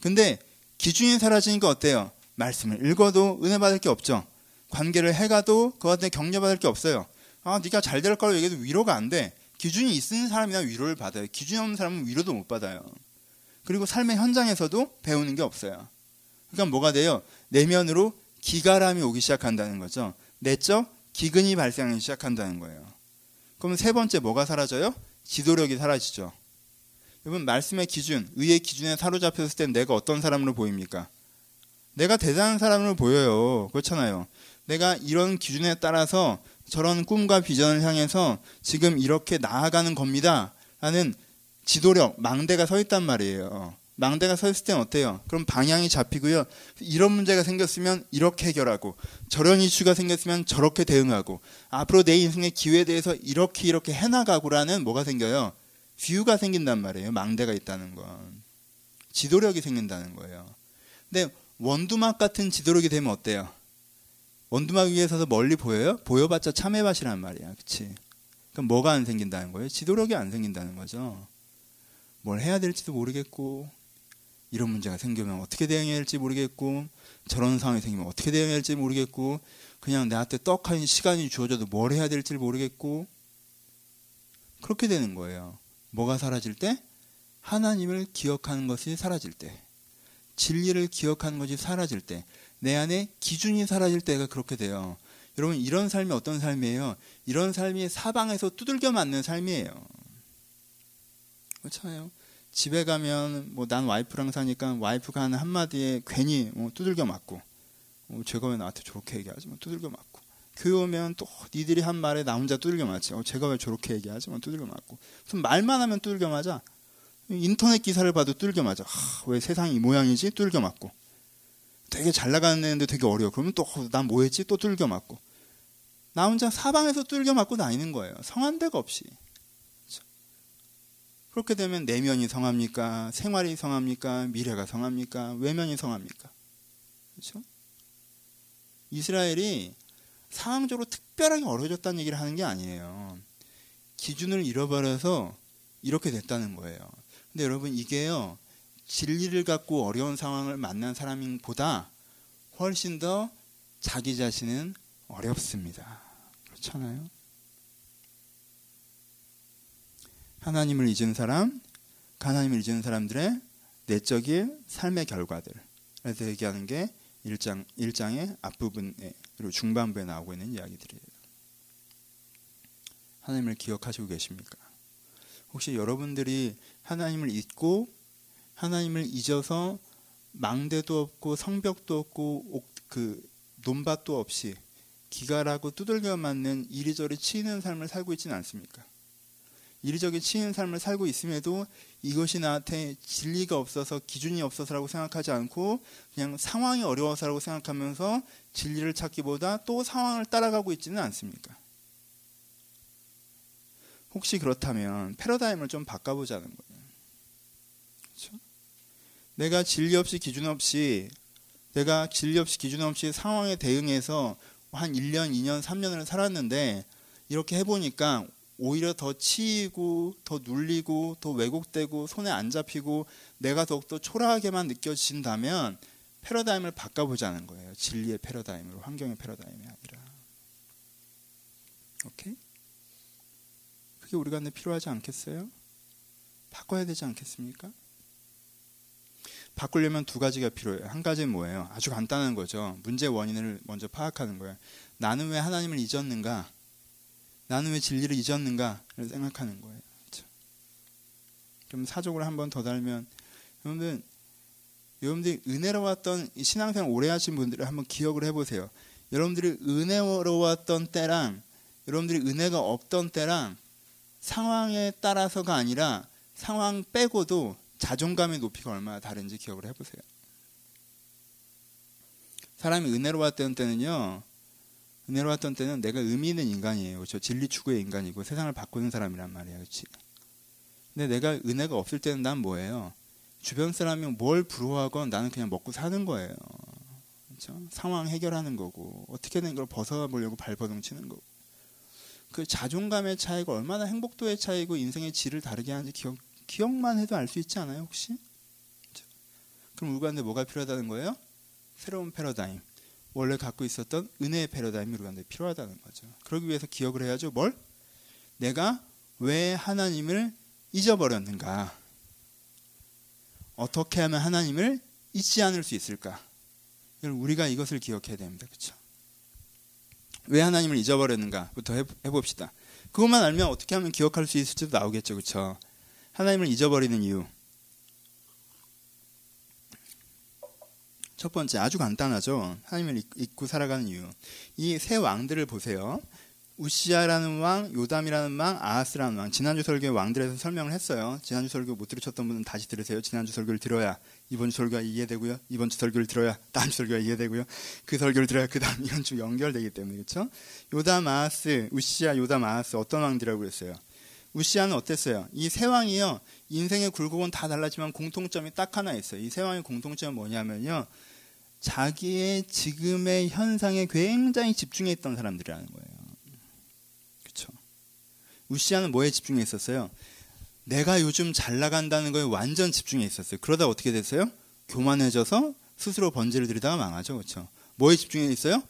근데 기준이 사라지니까 어때요? 말씀을 읽어도 은혜 받을 게 없죠. 관계를 해가도 그한테 격려 받을 게 없어요. 아, 네가 잘 될 거라고 얘기해도 위로가 안 돼. 기준이 있는 사람이나 위로를 받아요. 기준이 없는 사람은 위로도 못 받아요. 그리고 삶의 현장에서도 배우는 게 없어요. 그러니까 뭐가 돼요? 내면으로 기가람이 오기 시작한다는 거죠. 내적 기근이 발생하기 시작한다는 거예요. 그러면 세 번째 뭐가 사라져요? 지도력이 사라지죠. 여러분 말씀의 기준, 의의 기준에 사로잡혔을 때 내가 어떤 사람으로 보입니까? 내가 대단한 사람으로 보여요. 그렇잖아요. 내가 이런 기준에 따라서 저런 꿈과 비전을 향해서 지금 이렇게 나아가는 겁니다. 라는 지도력, 망대가 서 있단 말이에요. 망대가 서 있을 땐 어때요? 그럼 방향이 잡히고요. 이런 문제가 생겼으면 이렇게 해결하고 저런 이슈가 생겼으면 저렇게 대응하고 앞으로 내 인생의 기회에 대해서 이렇게 이렇게 해나가고라는 뭐가 생겨요? 뷰가 생긴단 말이에요. 망대가 있다는 건. 지도력이 생긴다는 거예요. 근데 원두막 같은 지도력이 되면 어때요? 원두막 위에 서서 멀리 보여요? 보여봤자 참외밭이란 말이야. 그치? 그럼 뭐가 안 생긴다는 거예요? 지도력이 안 생긴다는 거죠. 뭘 해야 될지도 모르겠고, 이런 문제가 생기면 어떻게 대응해야 할지 모르겠고, 저런 상황이 생기면 어떻게 대응해야 할지 모르겠고, 그냥 나한테 떡하니 시간이 주어져도 뭘 해야 될지 모르겠고, 그렇게 되는 거예요. 뭐가 사라질 때? 하나님을 기억하는 것이 사라질 때. 진리를 기억하는 것이 사라질 때. 내 안에 기준이 사라질 때가 그렇게 돼요. 여러분, 이런 삶이 어떤 삶이에요? 이런 삶이 사방에서 두들겨 맞는 삶이에요. 그렇잖아요. 집에 가면 뭐 난 와이프랑 사니까 와이프가 하는 한마디에 괜히 뭐 두들겨 맞고 뭐 제가 왜 나한테 저렇게 얘기하지? 뭐 두들겨 맞고 교회 오면 또 니들이 한 말에 나 혼자 두들겨 맞지. 어, 제가 왜 저렇게 얘기하지? 뭐 두들겨 맞고 무슨 말만 하면 두들겨 맞아. 인터넷 기사를 봐도 두들겨 맞아. 하, 왜 세상이 이 모양이지? 두들겨 맞고 되게 잘 나가는 애인데 되게 어려워. 그러면 또 난 뭐했지? 또 두들겨 맞고 나 혼자 사방에서 두들겨 맞고 다니는 거예요. 성한 데가 없이. 그렇게 되면 내면이 성합니까? 생활이 성합니까? 미래가 성합니까? 외면이 성합니까? 그렇죠? 이스라엘이 상황적으로 특별하게 어려워졌다는 얘기를 하는 게 아니에요. 기준을 잃어버려서 이렇게 됐다는 거예요. 근데 여러분 이게요. 진리를 갖고 어려운 상황을 만난 사람보다 훨씬 더 자기 자신은 어렵습니다. 그렇잖아요. 하나님을 잊은 사람, 하나님을 잊은 사람들의 내적인 삶의 결과들. 그래서 얘기하는 게 1장, 1장의 앞부분에, 그리고 중반부에 나오고 있는 이야기들이에요. 하나님을 기억하시고 계십니까? 혹시 여러분들이 하나님을 잊고 하나님을 잊어서 망대도 없고 성벽도 없고 그 논밭도 없이 기갈하고 두들겨 맞는 이리저리 치이는 삶을 살고 있지는 않습니까? 이리저리 치이는 삶을 살고 있음에도 이것이 나한테 진리가 없어서 기준이 없어서라고 생각하지 않고 그냥 상황이 어려워서라고 생각하면서 진리를 찾기보다 또 상황을 따라가고 있지는 않습니까? 혹시 그렇다면 패러다임을 좀 바꿔보자는 거예요. 내가 진리 없이 기준 없이 내가 진리 없이 기준 없이 상황에 대응해서 한 1년, 2년, 3년을 살았는데 이렇게 해보니까 오히려 더 치이고 더 눌리고 더 왜곡되고 손에 안 잡히고 내가 더욱더 초라하게만 느껴진다면 패러다임을 바꿔보자는 거예요. 진리의 패러다임으로 환경의 패러다임이 아니라. 오케이? 그게 우리 가운데 필요하지 않겠어요? 바꿔야 되지 않겠습니까? 바꾸려면 두 가지가 필요해요. 한 가지는 뭐예요? 아주 간단한 거죠. 문제 원인을 먼저 파악하는 거예요. 나는 왜 하나님을 잊었는가? 나는 왜 진리를 잊었는가를 생각하는 거예요. 그렇죠? 그럼 사족을 한 번 더 달면 여러분들 여러분들이 은혜로웠던 신앙생활 오래 하신 분들을 한번 기억을 해보세요. 여러분들이 은혜로웠던 때랑 여러분들이 은혜가 없던 때랑 상황에 따라서가 아니라 상황 빼고도 자존감의 높이가 얼마나 다른지 기억을 해보세요. 사람이 은혜로웠던 때는요, 은혜로웠던 때는 내가 의미 있는 인간이에요. 그렇죠? 진리 추구의 인간이고 세상을 바꾸는 사람이란 말이에요. 그렇지? 근데 내가 은혜가 없을 때는 난 뭐예요? 주변 사람이 뭘 부러워하건 나는 그냥 먹고 사는 거예요. 그렇죠? 상황 해결하는 거고 어떻게든 이걸 벗어보려고 발버둥 치는 거고 그 자존감의 차이가 얼마나 행복도의 차이고 인생의 질을 다르게 하는지 기억, 기억만 해도 알 수 있지 않아요 혹시? 그럼 우리한테 뭐가 필요하다는 거예요? 새로운 패러다임 원래 갖고 있었던 은혜의 패러다임이 우리한테 필요하다는 거죠. 그러기 위해서 기억을 해야죠. 뭘? 내가 왜 하나님을 잊어버렸는가? 어떻게 하면 하나님을 잊지 않을 수 있을까? 우리가 이것을 기억해야 됩니다. 그렇죠? 왜 하나님을 잊어버렸는가부터 해봅시다. 그것만 알면 어떻게 하면 기억할 수 있을지도 나오겠죠, 그렇죠? 하나님을 잊어버리는 이유. 첫 번째 아주 간단하죠. 하나님을 잊고 살아가는 이유. 이 세 왕들을 보세요. 우시아라는 왕, 요담이라는 왕, 아하스라는 왕. 지난주 설교에 왕들에서 설명을 했어요. 지난주 설교 못 들으셨던 분은 다시 들으세요. 지난주 설교를 들어야 이번 주 설교가 이해되고요. 이번 주 설교를 들어야 다음 주 설교가 이해되고요. 그 설교를 들어야 그 다음 이건 쭉 연결되기 때문에 그렇죠? 요담, 아하스, 우시아, 요담, 아하스 어떤 왕들이라고 그랬어요? 우시아는 어땠어요? 이 세 왕이요. 인생의 굴곡은 다 달랐지만 공통점이 딱 하나 있어요. 이 세 왕의 공통점은 뭐냐면요. 자기의 지금의 현상에 굉장히 집중해 있던 사람들이라는 거예요. 그렇죠. 우시아는 뭐에 집중해 있었어요? 내가 요즘 잘 나간다는 거에 완전 집중해 있었어요. 그러다 어떻게 됐어요? 교만해져서 스스로 번제를 드리다가 망하죠. 그렇죠. 뭐에 집중해 있어요?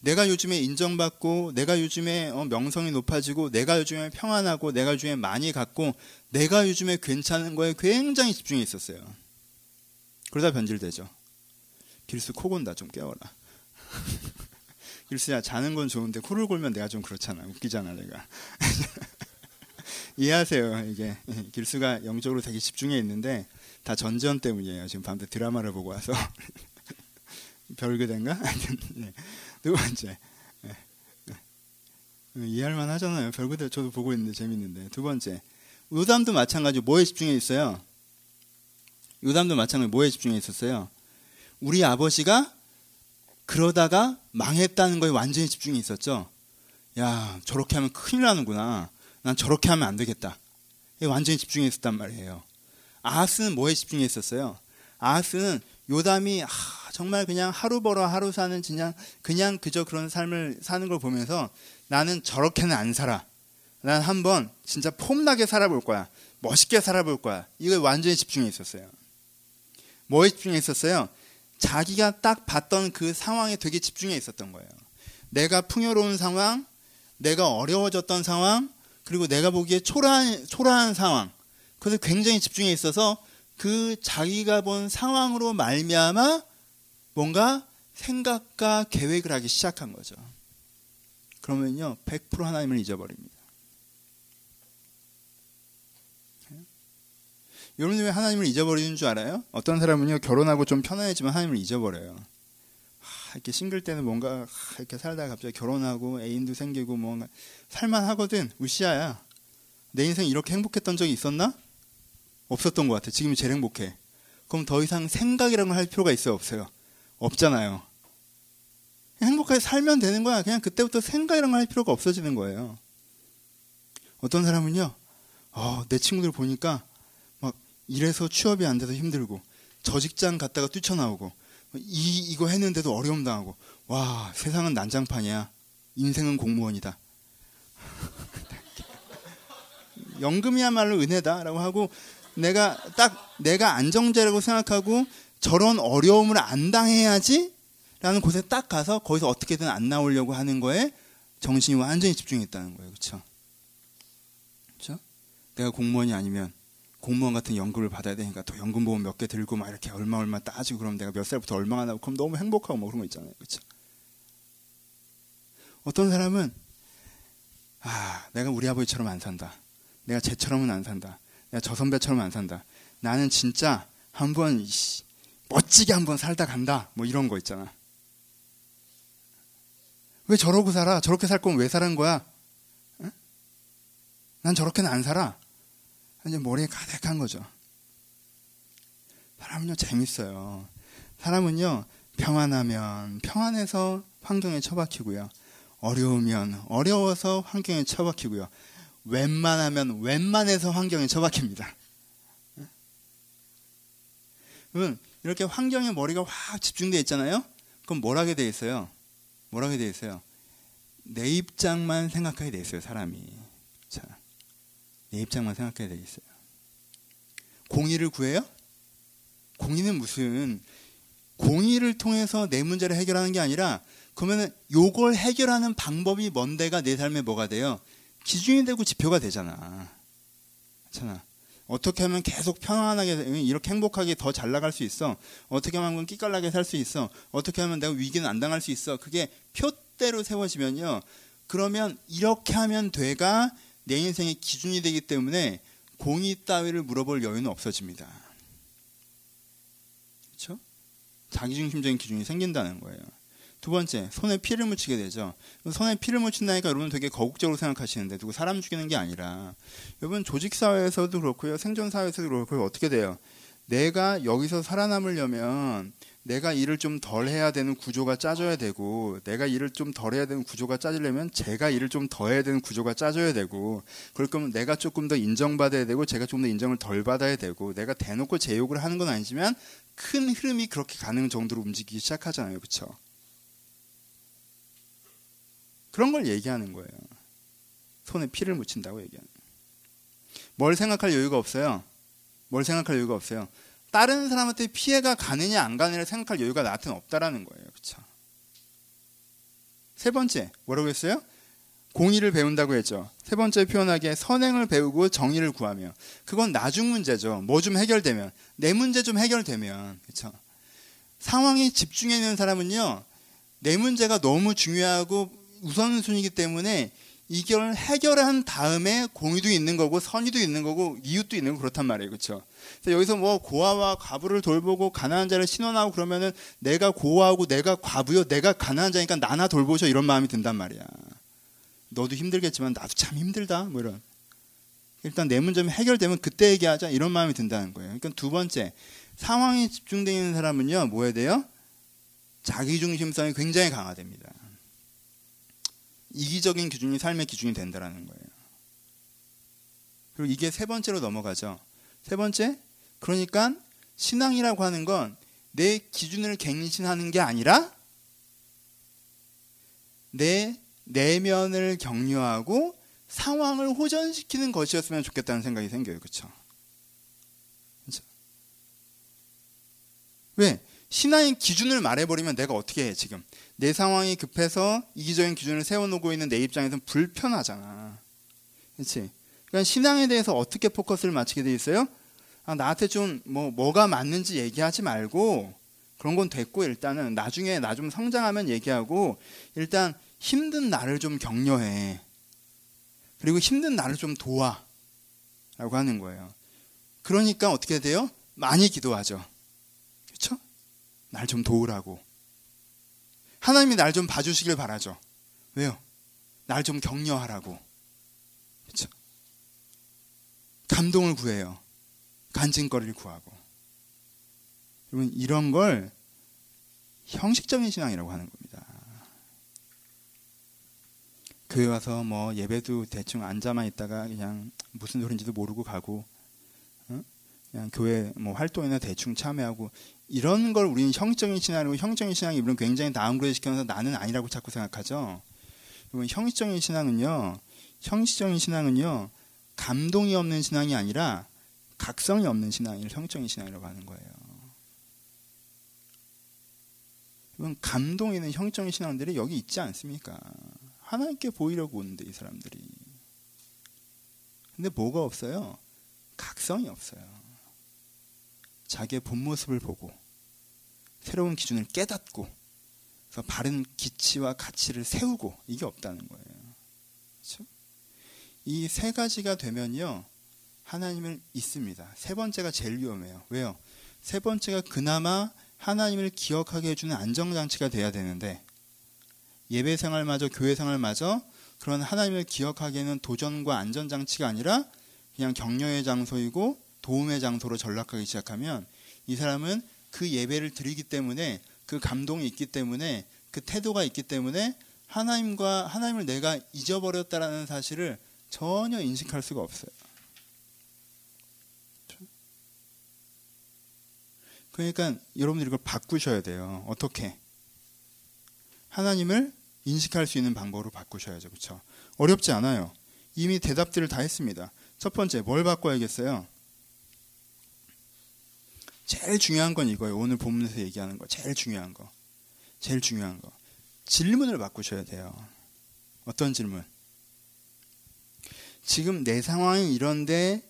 내가 요즘에 인정받고 내가 요즘에 어, 명성이 높아지고 내가 요즘에 평안하고 내가 요즘에 많이 갖고 내가 요즘에 괜찮은 거에 굉장히 집중해 있었어요. 그러다 변질되죠. 길수 코 곤다 좀 깨워라. 길수야 자는 건 좋은데 코를 골면 내가 좀 그렇잖아. 웃기잖아 내가. 이해하세요. 이게 길수가 영적으로 되게 집중해 있는데 다 전지현 때문이에요. 지금 밤새 드라마를 보고 와서 별그대인가? 네. 두 번째 네. 네. 이해할 만 하잖아요. 별그대 저도 보고 있는데 재밌는데 두 번째 요담도 마찬가지 뭐에 집중해 있어요? 요담도 마찬가지 뭐에 집중해 있었어요? 우리 아버지가 그러다가 망했다는 거에 완전히 집중이 있었죠. 야, 저렇게 하면 큰일 나는구나. 난 저렇게 하면 안 되겠다. 완전히 집중해 있었단 말이에요. 아하스는 뭐에 집중해 있었어요? 아하스는 요담이 아, 정말 그냥 하루 벌어 하루 사는 그냥 그냥 그저 그런 삶을 사는 걸 보면서 나는 저렇게는 안 살아. 난 한번 진짜 폼나게 살아볼 거야. 멋있게 살아볼 거야. 이거에 완전히 집중해 있었어요. 뭐에 집중해 있었어요? 자기가 딱 봤던 그 상황에 되게 집중해 있었던 거예요. 내가 풍요로운 상황, 내가 어려워졌던 상황, 그리고 내가 보기에 초라한, 초라한 상황. 그래서 굉장히 집중해 있어서 그 자기가 본 상황으로 말미암아 뭔가 생각과 계획을 하기 시작한 거죠. 그러면요, 100% 하나님을 잊어버립니다. 여러분이 왜 하나님을 잊어버리는 줄 알아요? 어떤 사람은요 결혼하고 좀 편안해지면 하나님을 잊어버려요. 하, 이렇게 싱글 때는 뭔가 하, 이렇게 살다가 갑자기 결혼하고 애인도 생기고 뭔가 살만 하거든. 우시아야. 내 인생 이렇게 행복했던 적이 있었나? 없었던 것 같아. 지금이 제일 행복해. 그럼 더 이상 생각이라는 걸 할 필요가 있어요? 없어요? 없잖아요. 행복하게 살면 되는 거야. 그냥 그때부터 생각이라는 걸할 필요가 없어지는 거예요. 어떤 사람은요, 어, 내 친구들 보니까 이래서 취업이 안 돼서 힘들고 저 직장 갔다가 뛰쳐나오고 이 이거 했는데도 어려움 당하고 와 세상은 난장판이야 인생은 공무원이다 연금이야말로 은혜다라고 하고 내가 딱 내가 안정제라고 생각하고 저런 어려움을 안 당해야지 라는 곳에 딱 가서 거기서 어떻게든 안 나오려고 하는 거에 정신이 완전히 집중했다는 거예요 그렇죠 그렇죠 내가 공무원이 아니면 공무원 같은 연금을 받아야 되니까 또 연금 보험 몇 개 들고 막 이렇게 얼마 얼마 따지고 그럼 내가 몇 살부터 얼마가 나고 그럼 너무 행복하고 뭐 그런 거 있잖아요. 그렇죠? 어떤 사람은 아, 내가 우리 아버지처럼 안 산다. 내가 쟤처럼은 안 산다. 내가 저 선배처럼 안 산다. 나는 진짜 한번 멋지게 한번 살다 간다. 뭐 이런 거 있잖아. 왜 저러고 살아? 저렇게 살 거면 왜 사는 거야? 응? 난 저렇게는 안 살아. 이제 머리에 가득한 거죠. 사람은요, 재밌어요. 사람은요, 평안하면 평안해서 환경에 처박히고요. 어려우면 어려워서 환경에 처박히고요. 웬만하면 웬만해서 환경에 처박힙니다. 그러면 이렇게 환경에 머리가 확 집중되어 있잖아요? 그럼 뭘 하게 돼 있어요? 뭘 하게 돼 있어요? 내 입장만 생각하게 돼 있어요, 사람이. 자. 내 입장만 생각해야 되겠어요. 공의를 구해요? 공의는 무슨 공의를 통해서 내 문제를 해결하는 게 아니라 그러면은 요걸 해결하는 방법이 뭔데가 내 삶에 뭐가 돼요? 기준이 되고 지표가 되잖아. 그렇잖아. 어떻게 하면 계속 편안하게 이렇게 행복하게 더 잘 나갈 수 있어? 어떻게 하면 끼깔나게 살 수 있어? 어떻게 하면 내가 위기는 안 당할 수 있어? 그게 표대로 세워지면요. 그러면 이렇게 하면 돼가 내 인생의 기준이 되기 때문에 공의 따위를 물어볼 여유는 없어집니다. 그렇죠? 자기중심적인 기준이 생긴다는 거예요. 두 번째, 손에 피를 묻히게 되죠. 손에 피를 묻힌다니까 여러분 되게 거국적으로 생각하시는데 누구 사람 죽이는 게 아니라 여러분 조직 사회에서도 그렇고요. 생존 사회에서도 그렇고요. 어떻게 돼요? 내가 여기서 살아남으려면 내가 일을 좀 덜 해야 되는 구조가 짜져야 되고 내가 일을 좀 덜 해야 되는 구조가 짜지려면 제가 일을 좀 더 해야 되는 구조가 짜져야 되고 그럴 거면 내가 조금 더 인정받아야 되고 제가 좀더 인정을 덜 받아야 되고 내가 대놓고 제 욕을 하는 건 아니지만 큰 흐름이 그렇게 가는 정도로 움직이기 시작하잖아요. 그렇죠? 그런 걸 얘기하는 거예요. 손에 피를 묻힌다고 얘기하는. 뭘 생각할 여유가 없어요. 뭘 생각할 여유가 없어요. 다른 사람한테 피해가 가느냐 안 가느냐를 생각할 여유가 나한테는 없다라는 거예요. 그렇죠? 세 번째 뭐라고 했어요? 공의를 배운다고 했죠. 세 번째 표현하기에 선행을 배우고 정의를 구하며 그건 나중 문제죠. 뭐 좀 해결되면 내 문제 좀 해결되면 그렇죠. 상황에 집중해 있는 사람은요 내 문제가 너무 중요하고 우선순위이기 때문에 이걸 해결한 다음에 공의도 있는 거고 선의도 있는 거고 이웃도 있는 거 그렇단 말이에요. 그렇죠? 여기서 뭐 고아와 과부를 돌보고 가난한 자를 신원하고 그러면은 내가 고아하고 내가 과부요. 내가 가난한 자니까 나나 돌보셔 이런 마음이 든단 말이야. 너도 힘들겠지만 나도 참 힘들다. 뭐 이런. 일단 내 문제 해결되면 그때 얘기하자 이런 마음이 든다는 거예요. 그러니까 두 번째 상황에 집중되어 있는 사람은요. 뭐 해야 돼요? 자기 중심성이 굉장히 강화됩니다. 이기적인 기준이 삶의 기준이 된다라는 거예요. 그리고 이게 세 번째로 넘어가죠. 세 번째, 그러니까 신앙이라고 하는 건 내 기준을 갱신하는 게 아니라 내 내면을 격려하고 상황을 호전시키는 것이었으면 좋겠다는 생각이 생겨요. 그렇죠? 왜? 신앙의 기준을 말해버리면 내가 어떻게 해, 지금? 내 상황이 급해서 이기적인 기준을 세워놓고 있는 내 입장에서는 불편하잖아. 그렇지? 그러니까 신앙에 대해서 어떻게 포커스를 맞추게 돼 있어요? 아, 나한테 좀 뭐 뭐가 맞는지 얘기하지 말고 그런 건 됐고 일단은 나중에 나 좀 성장하면 얘기하고 일단 힘든 나를 좀 격려해. 그리고 힘든 나를 좀 도와. 라고 하는 거예요. 그러니까 어떻게 돼요? 많이 기도하죠. 그렇죠? 날 좀 도우라고. 하나님이 날 좀 봐주시길 바라죠. 왜요? 날 좀 격려하라고. 그렇죠? 감동을 구해요. 간증거리를 구하고. 여러분 이런 걸 형식적인 신앙이라고 하는 겁니다. 교회 와서 뭐 예배도 대충 앉아만 있다가 그냥 무슨 소리인지도 모르고 가고 어? 그냥 교회 뭐 활동이나 대충 참여하고 이런 걸 우리는 형식적인 신앙이고 형식적인 신앙이 우리는 굉장히 downgrade 시켜서 나는 아니라고 자꾸 생각하죠. 여러분 형식적인 신앙은요. 형식적인 신앙은요. 감동이 없는 신앙이 아니라 각성이 없는 신앙을 형적인 신앙이라고 하는 거예요. 이건 감동 있는 형적인 신앙들이 여기 있지 않습니까? 하나님께 보이려고 오는데 이 사람들이. 근데 뭐가 없어요? 각성이 없어요. 자기의 본 모습을 보고 새로운 기준을 깨닫고 그래서 바른 기치와 가치를 세우고 이게 없다는 거예요. 그렇죠? 이 세 가지가 되면요. 하나님을 있습니다. 세 번째가 제일 위험해요. 왜요? 세 번째가 그나마 하나님을 기억하게 해주는 안정장치가 돼야 되는데 예배 생활마저 교회 생활마저 그런 하나님을 기억하기에는 도전과 안전장치가 아니라 그냥 격려의 장소이고 도움의 장소로 전락하기 시작하면 이 사람은 그 예배를 드리기 때문에 그 감동이 있기 때문에 그 태도가 있기 때문에 하나님과 하나님을 내가 잊어버렸다라는 사실을 전혀 인식할 수가 없어요. 그러니까 여러분들이 이걸 바꾸셔야 돼요. 어떻게? 하나님을 인식할 수 있는 방법으로 바꾸셔야죠. 그렇죠? 어렵지 않아요. 이미 대답들을 다 했습니다. 첫 번째, 뭘 바꿔야겠어요? 제일 중요한 건 이거예요. 오늘 본문에서 얘기하는 거. 제일 중요한 거. 제일 중요한 거. 질문을 바꾸셔야 돼요. 어떤 질문? 지금 내 상황이 이런데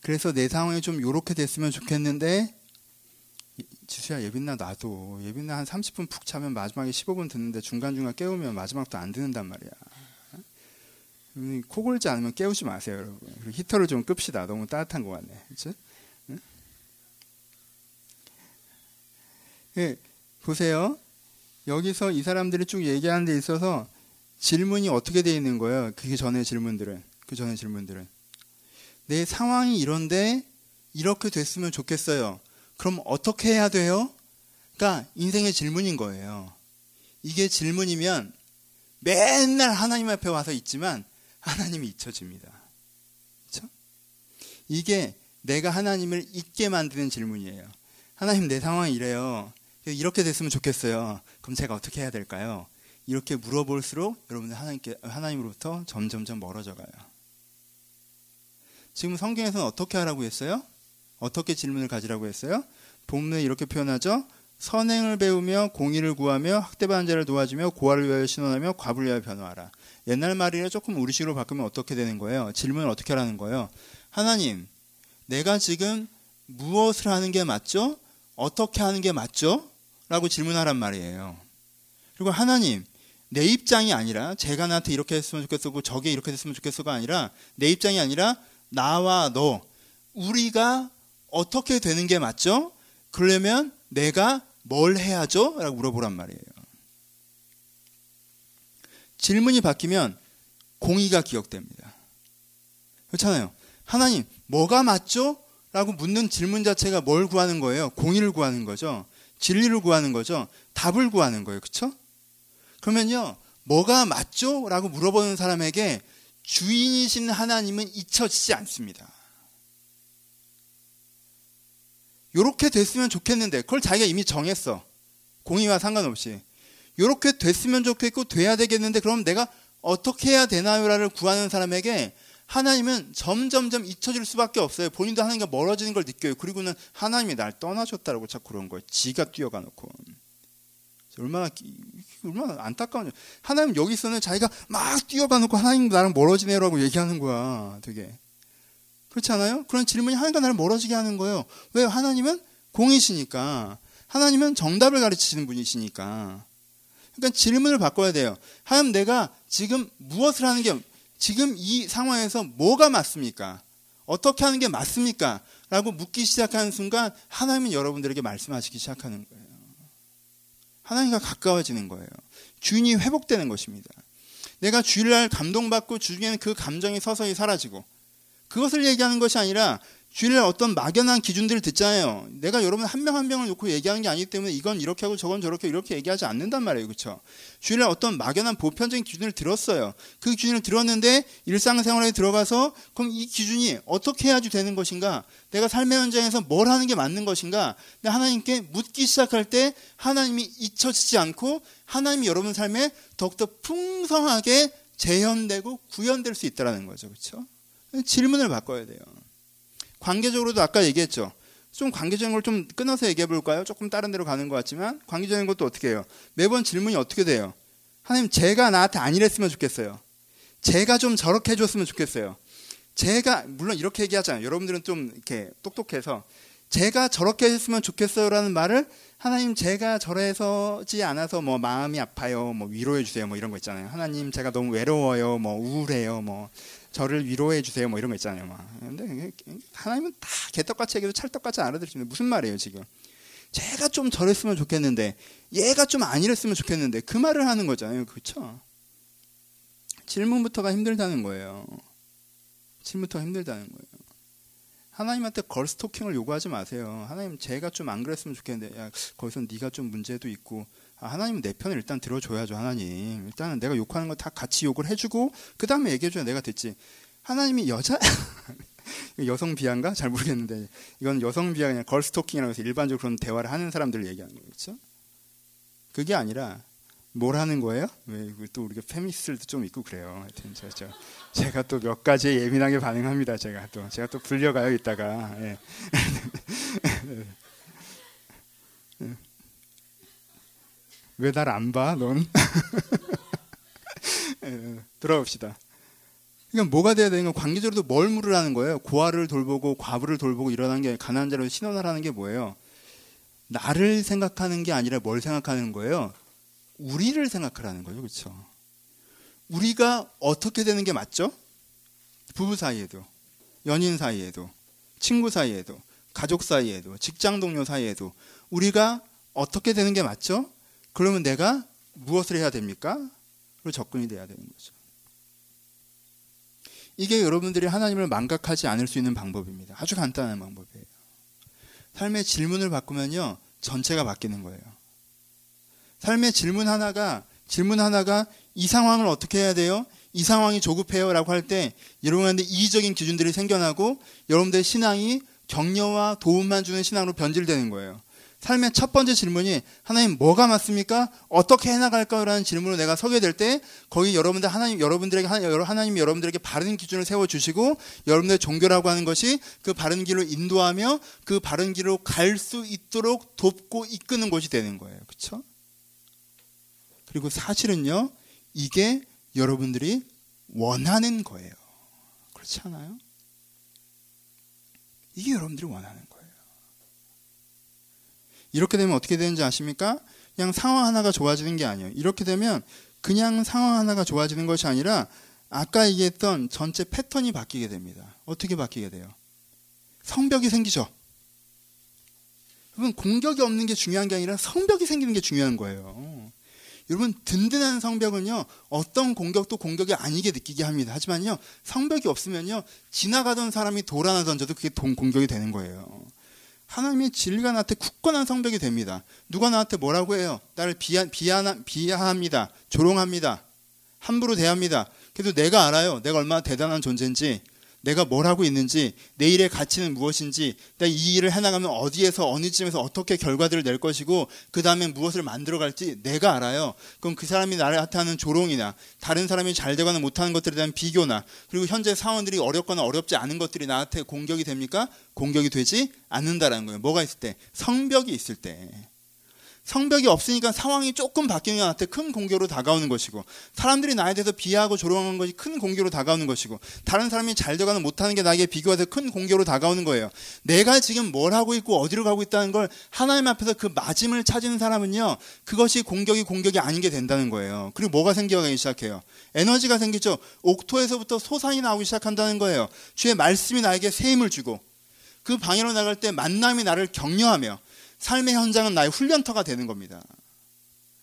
그래서 내 상황이 좀 요렇게 됐으면 좋겠는데 지수야 예빈나 나도 예빈나 한 30분 푹 자면 마지막에 15분 듣는데 중간중간 깨우면 마지막도 안 듣는단 말이야. 음, 코 골지 않으면 깨우지 마세요, 여러분. 히터를 좀 끕시다. 너무 따뜻한 것 같네. 그렇 예, 보세요. 여기서 이 사람들이 쭉 얘기하는 데 있어서 질문이 어떻게 되어 있는 거예요? 그 전에 질문들은. 그 전에 질문들은. 내 상황이 이런데 이렇게 됐으면 좋겠어요. 그럼 어떻게 해야 돼요? 그러니까 인생의 질문인 거예요. 이게 질문이면 맨날 하나님 앞에 와서 있지만 하나님이 잊혀집니다. 그렇죠? 이게 내가 하나님을 잊게 만드는 질문이에요. 하나님 내 상황이 이래요. 이렇게 됐으면 좋겠어요. 그럼 제가 어떻게 해야 될까요? 이렇게 물어볼수록 여러분들 하나님께 하나님으로부터 점점점 멀어져 가요. 지금 성경에서는 어떻게 하라고 했어요? 어떻게 질문을 가지라고 했어요? 본문에 이렇게 표현하죠. 선행을 배우며 공의를 구하며 학대받은 자를 도와주며 고아를 위하여 신원하며 과부를 위하여 변호하라. 옛날 말이라 조금 우리식으로 바꾸면 어떻게 되는 거예요? 질문을 어떻게 하라는 거예요? 하나님, 내가 지금 무엇을 하는 게 맞죠? 어떻게 하는 게 맞죠? 라고 질문하란 말이에요. 그리고 하나님, 내 입장이 아니라 제가 나한테 이렇게 했으면 좋겠었고 저게 이렇게 됐으면 좋겠어가 아니라 내 입장이 아니라 나와 너 우리가 어떻게 되는 게 맞죠? 그러려면 내가 뭘 해야죠? 라고 물어보란 말이에요. 질문이 바뀌면 공의가 기억됩니다. 그렇잖아요. 하나님, 뭐가 맞죠? 라고 묻는 질문 자체가 뭘 구하는 거예요? 공의를 구하는 거죠. 진리를 구하는 거죠. 답을 구하는 거예요. 그렇죠? 그러면요. 뭐가 맞죠? 라고 물어보는 사람에게 주인이신 하나님은 잊혀지지 않습니다. 요렇게 됐으면 좋겠는데 그걸 자기가 이미 정했어. 공의와 상관없이. 요렇게 됐으면 좋겠고 돼야 되겠는데 그럼 내가 어떻게 해야 되나요라를 구하는 사람에게 하나님은 점점점 잊혀질 수밖에 없어요. 본인도 하나님과 멀어지는 걸 느껴요. 그리고는 하나님이 날 떠나셨다라고 자꾸 그런 거예요. 지가 뛰어가 놓고. 얼마나 얼마나 안타까운 하나님 여기서는 자기가 막 뛰어가 놓고 하나님 나랑 멀어지네요라고 얘기하는 거야. 되게 그렇지 않아요? 그런 질문이 하나님과 나를 멀어지게 하는 거예요. 왜 하나님은 공이시니까 하나님은 정답을 가르치시는 분이시니까. 그러니까 질문을 바꿔야 돼요. 하나님 내가 지금 무엇을 하는 게 지금 이 상황에서 뭐가 맞습니까? 어떻게 하는 게 맞습니까? 라고 묻기 시작하는 순간 하나님은 여러분들에게 말씀하시기 시작하는 거예요. 하나님과 가까워지는 거예요. 주인이 회복되는 것입니다. 내가 주일날 감동받고 주중에는 그 감정이 서서히 사라지고 그것을 얘기하는 것이 아니라 주일날 어떤 막연한 기준들을 듣잖아요. 내가 여러분 한 명 한 명을 놓고 얘기하는 게 아니기 때문에 이건 이렇게 하고 저건 저렇게 이렇게 얘기하지 않는단 말이에요. 그렇죠? 주일날 어떤 막연한 보편적인 기준을 들었어요. 그 기준을 들었는데 일상생활에 들어가서 그럼 이 기준이 어떻게 해야지 되는 것인가? 내가 삶의 현장에서 뭘 하는 게 맞는 것인가? 하나님께 묻기 시작할 때 하나님이 잊혀지지 않고 하나님이 여러분 삶에 더욱더 풍성하게 재현되고 구현될 수 있다는 거죠. 그렇죠? 질문을 바꿔야 돼요. 관계적으로도 아까 얘기했죠. 좀 관계적인 걸 좀 끊어서 얘기해 볼까요? 조금 다른 데로 가는 것 같지만 관계적인 것도 어떻게 해요? 매번 질문이 어떻게 돼요? 하나님 제가 나한테 안 이랬으면 좋겠어요. 제가 좀 저렇게 해줬으면 좋겠어요. 제가 물론 이렇게 얘기하잖아요. 여러분들은 좀 이렇게 똑똑해서 제가 저렇게 했으면 좋겠어요라는 말을 하나님 제가 저래서지 않아서 뭐 마음이 아파요, 뭐 위로해 주세요, 뭐 이런 거 있잖아요. 하나님 제가 너무 외로워요, 뭐 우울해요, 뭐 저를 위로해 주세요. 뭐 이런 거 있잖아요. 막. 근데 하나님은 다 개떡같이 얘기해도 찰떡같이 알아들으시는데 무슨 말이에요, 지금? 제가 좀 저랬으면 좋겠는데 얘가 좀 아니랬으면 좋겠는데 그 말을 하는 거잖아요. 그렇죠? 질문부터가 힘들다는 거예요. 질문부터가 힘들다는 거예요. 하나님한테 걸스토킹을 요구하지 마세요. 하나님 제가 좀 안 그랬으면 좋겠는데 야 거기서 네가 좀 문제도 있고 아, 하나님은 내 편을 일단 들어줘야죠, 하나님. 일단은 내가 욕하는 거 다 같이 욕을 해주고, 그 다음에 얘기해줘야 내가 됐지. 하나님이 여자, 여성 비하인가? 잘 모르겠는데, 이건 여성 비하 그냥 걸스토킹이라고 해서 일반적으로 그런 대화를 하는 사람들을 얘기하는. 그렇죠? 그게 아니라, 뭘 하는 거예요? 왜, 또 우리가 페미니스트도 좀 있고 그래요. 하여튼, 저, 저, 제가 또 몇 가지에 예민하게 반응합니다. 제가 또, 제가 또 불려가요, 이따가. 예. 왜 날 안 봐, 넌? 돌아봅시다. 그러니까 뭐가 돼야 되는 건 관계적으로도 뭘 물으라는 거예요. 고아를 돌보고 과부를 돌보고 일어나는 게 가난한 자로 신원하라는 게 뭐예요? 나를 생각하는 게 아니라 뭘 생각하는 거예요? 우리를 생각하라는 거죠. 그렇죠? 우리가 어떻게 되는 게 맞죠? 부부 사이에도, 연인 사이에도, 친구 사이에도, 가족 사이에도, 직장 동료 사이에도 우리가 어떻게 되는 게 맞죠? 그러면 내가 무엇을 해야 됩니까? 로 접근이 돼야 되는 거죠. 이게 여러분들이 하나님을 망각하지 않을 수 있는 방법입니다. 아주 간단한 방법이에요. 삶의 질문을 바꾸면요, 전체가 바뀌는 거예요. 삶의 질문 하나가, 질문 하나가 이 상황을 어떻게 해야 돼요? 이 상황이 조급해요. 라고 할 때, 여러분한테 이의적인 기준들이 생겨나고, 여러분들의 신앙이 격려와 도움만 주는 신앙으로 변질되는 거예요. 삶의 첫 번째 질문이 하나님 뭐가 맞습니까? 어떻게 해나갈까라는 질문으로 내가 서게 될 때 거기 여러분들 하나님 여러분들에게 하나님 여러분들에게 바른 기준을 세워 주시고 여러분들의 종교라고 하는 것이 그 바른 길로 인도하며 그 바른 길로 갈 수 있도록 돕고 이끄는 곳이 되는 거예요. 그렇죠? 그리고 사실은요. 이게 여러분들이 원하는 거예요. 그렇지 않아요? 이게 여러분들이 원하는. 이렇게 되면 어떻게 되는지 아십니까? 그냥 상황 하나가 좋아지는 게 아니에요. 이렇게 되면 그냥 상황 하나가 좋아지는 것이 아니라 아까 얘기했던 전체 패턴이 바뀌게 됩니다. 어떻게 바뀌게 돼요? 성벽이 생기죠. 여러분 공격이 없는 게 중요한 게 아니라 성벽이 생기는 게 중요한 거예요. 여러분 든든한 성벽은요 어떤 공격도 공격이 아니게 느끼게 합니다. 하지만요 성벽이 없으면요 지나가던 사람이 돌 하나 던져도 그게 공격이 되는 거예요. 하나님의 진리가 나한테 굳건한 성벽이 됩니다. 누가 나한테 뭐라고 해요? 나를 비하, 비하, 비하합니다. 조롱합니다. 함부로 대합니다. 그래도 내가 알아요. 내가 얼마나 대단한 존재인지, 내가 뭘 하고 있는지, 내 일의 가치는 무엇인지, 이 일을 해나가면 어디에서, 어느 쯤에서 어떻게 결과들을 낼 것이고, 그 다음에 무엇을 만들어갈지 내가 알아요. 그럼 그 사람이 나한테 하는 조롱이나, 다른 사람이 잘 되거나 못하는 것들에 대한 비교나, 그리고 현재 상황들이 어렵거나 어렵지 않은 것들이 나한테 공격이 됩니까? 공격이 되지 않는다라는 거예요. 뭐가 있을 때? 성벽이 있을 때. 성벽이 없으니까 상황이 조금 바뀌는 나한테 큰 공격으로 다가오는 것이고 사람들이 나에 대해서 비하하고 조롱하는 것이 큰 공격으로 다가오는 것이고 다른 사람이 잘 되거나 못하는 게 나에게 비교해서 큰 공격으로 다가오는 거예요. 내가 지금 뭘 하고 있고 어디로 가고 있다는 걸 하나님 앞에서 그 맞음을 찾는 사람은요. 그것이 공격이 공격이 아닌 게 된다는 거예요. 그리고 뭐가 생겨가기 시작해요. 에너지가 생기죠. 옥토에서부터 소산이 나오기 시작한다는 거예요. 주의 말씀이 나에게 새 힘을 주고 그 방향으로 나갈 때 만남이 나를 격려하며 삶의 현장은 나의 훈련터가 되는 겁니다.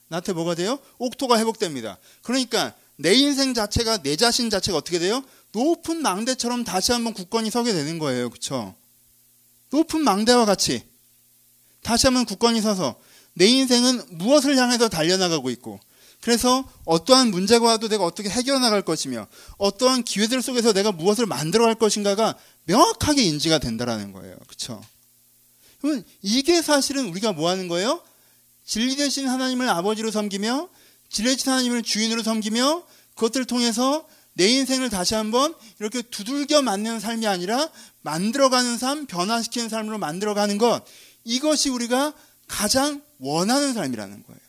나한테 뭐가 돼요? 옥토가 회복됩니다. 그러니까 내 인생 자체가 내 자신 자체가 어떻게 돼요? 높은 망대처럼 다시 한번 굳건히 서게 되는 거예요. 그렇죠? 높은 망대와 같이 다시 한번 굳건히 서서 내 인생은 무엇을 향해서 달려나가고 있고 그래서 어떠한 문제가 와도 내가 어떻게 해결해 나갈 것이며 어떠한 기회들 속에서 내가 무엇을 만들어 갈 것인가가 명확하게 인지가 된다라는 거예요. 그렇죠? 그러면 이게 사실은 우리가 뭐 하는 거예요? 진리 되신 하나님을 아버지로 섬기며 진리 되신 하나님을 주인으로 섬기며 그것들을 통해서 내 인생을 다시 한번 이렇게 두들겨 맞는 삶이 아니라 만들어가는 삶, 변화시키는 삶으로 만들어가는 것 이것이 우리가 가장 원하는 삶이라는 거예요.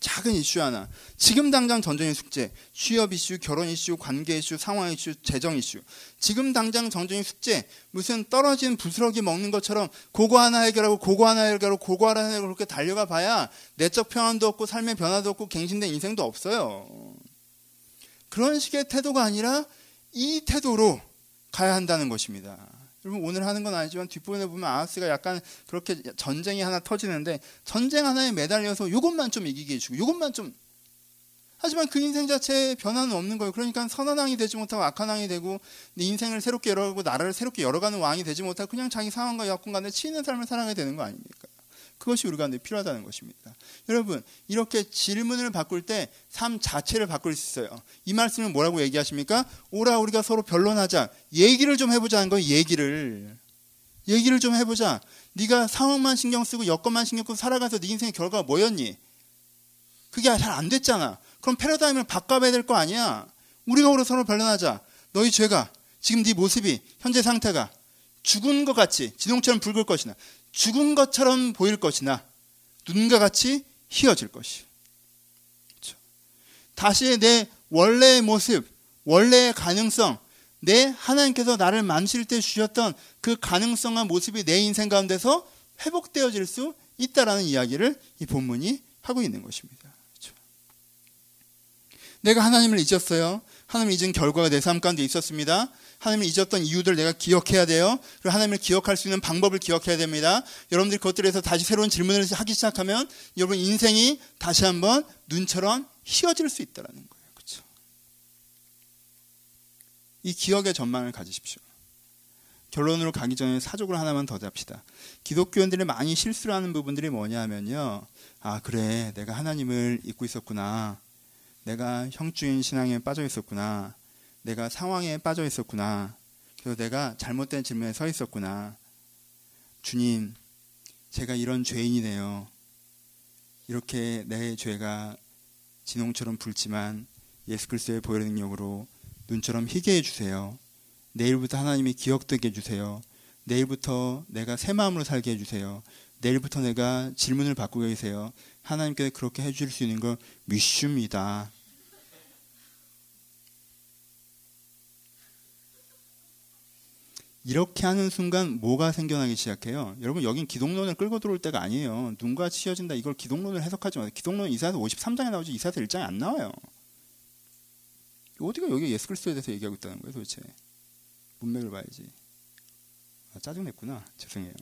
작은 이슈 하나. 지금 당장 전쟁의 숙제, 취업 이슈, 결혼 이슈, 관계 이슈, 상황 이슈, 재정 이슈. 지금 당장 전쟁의 숙제, 무슨 떨어진 부스러기 먹는 것처럼 그거 하나 해결하고 그거 하나 해결하고 그거 하나 해결하고 그렇게 달려가 봐야 내적 평안도 없고 삶의 변화도 없고 갱신된 인생도 없어요. 그런 식의 태도가 아니라 이 태도로 가야 한다는 것입니다. 여러분 오늘 하는 건 아니지만 뒷부분에 보면 아하스가 약간 그렇게 전쟁이 하나 터지는데 전쟁 하나에 매달려서 이것만 좀 이기게 해주고 이것만 좀 하지만 그 인생 자체에 변화는 없는 거예요. 그러니까 선한 왕이 되지 못하고 악한 왕이 되고 네 인생을 새롭게 열어가고 나라를 새롭게 열어가는 왕이 되지 못하고 그냥 자기 상황과 여건 간에 치이는 삶을 살아가게 되는 거 아닙니까? 그것이 우리 가운데 필요하다는 것입니다. 여러분, 이렇게 질문을 바꿀 때 삶 자체를 바꿀 수 있어요. 이 말씀을 뭐라고 얘기하십니까? 오라 우리가 서로 변론하자. 얘기를 좀 해보자는 거예요. 얘기를. 얘기를 좀 해보자. 네가 상황만 신경 쓰고 여건만 신경 쓰고 살아가서 네 인생의 결과가 뭐였니? 그게 잘 안 됐잖아. 그럼 패러다임을 바꿔봐야 될 거 아니야. 우리가 오라 서로 변론하자. 너희 죄가 지금 네 모습이 현재 상태가 죽은 것 같이 지동처럼 붉을 것이나 죽은 것처럼 보일 것이나 눈과 같이 휘어질 것이. 그렇죠. 다시 내 원래의 모습, 원래의 가능성, 내 하나님께서 나를 만실 때 주셨던 그 가능성과 모습이 내 인생 가운데서 회복되어질 수 있다라는 이야기를 이 본문이 하고 있는 것입니다. 그렇죠. 내가 하나님을 잊었어요. 하나님을 잊은 결과가 내 삶 가운데 있었습니다. 하나님을 잊었던 이유들 내가 기억해야 돼요. 그리고 하나님을 기억할 수 있는 방법을 기억해야 됩니다. 여러분들이 그것들에서 다시 새로운 질문을 하기 시작하면 여러분 인생이 다시 한번 눈처럼 휘어질 수 있다라는 거예요. 그렇죠? 이 기억의 전망을 가지십시오. 결론으로 가기 전에 사족을 하나만 더 잡시다. 기독교인들이 많이 실수를 하는 부분들이 뭐냐 하면요. 아, 그래. 내가 하나님을 잊고 있었구나. 내가 형주인 신앙에 빠져 있었구나. 내가 상황에 빠져 있었구나. 그래서 내가 잘못된 질문에 서 있었구나. 주님, 제가 이런 죄인이네요. 이렇게 내 죄가 진홍처럼 붉지만 예수 그리스도의 보혈 능력으로 눈처럼 희게 해주세요. 내일부터 하나님이 기억되게 해주세요. 내일부터 내가 새 마음으로 살게 해주세요. 내일부터 내가 질문을 바꾸게 해주세요. 하나님께 그렇게 해줄 수 있는 걸 믿습니다. 이렇게 하는 순간 뭐가 생겨나기 시작해요? 여러분 여긴 기독론을 끌고 들어올 때가 아니에요. 눈과 치어진다 이걸 기독론을 해석하지 마세요. 기독론 이사야서 53장에 나오지 이사야서 1장에 안 나와요. 어디가 여기 예수 그리스도에 대해서 얘기하고 있다는 거예요 도대체. 문맥을 봐야지. 아, 짜증냈구나. 죄송해요.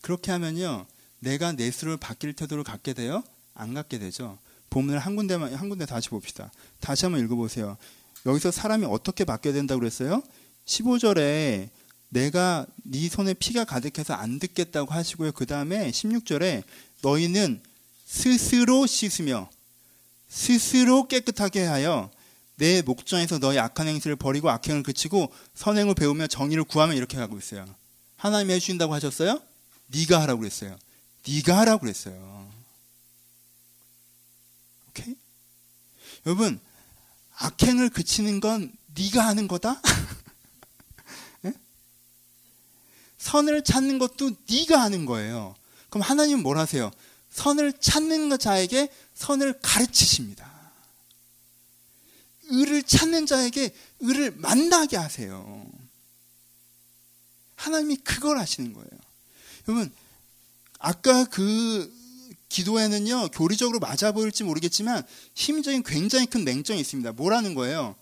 그렇게 하면요. 내가 내수를 바뀔 태도를 갖게 돼요? 안 갖게 되죠. 본문을 한 군데만 한 군데 다시 봅시다. 다시 한번 읽어보세요. 여기서 사람이 어떻게 바뀌어야 된다고 그랬어요? 15절에 내가 네 손에 피가 가득해서 안 듣겠다고 하시고요. 그 다음에 16절에 너희는 스스로 씻으며 스스로 깨끗하게 하여 내 목전에서 너희 악한 행실을 버리고 악행을 그치고 선행을 배우며 정의를 구하면 이렇게 가고 있어요. 하나님이 해주신다고 하셨어요? 네가 하라고 그랬어요. 네가 하라고 그랬어요. 오케이? 여러분 악행을 그치는 건 네가 하는 거다. 네? 선을 찾는 것도 네가 하는 거예요. 그럼 하나님은 뭘 하세요? 선을 찾는 자에게 선을 가르치십니다. 의를 찾는 자에게 의를 만나게 하세요. 하나님이 그걸 하시는 거예요. 여러분, 아까 그 기도에는요, 교리적으로 맞아 보일지 모르겠지만, 심적인 굉장히 큰 맹점이 있습니다. 뭐라는 거예요?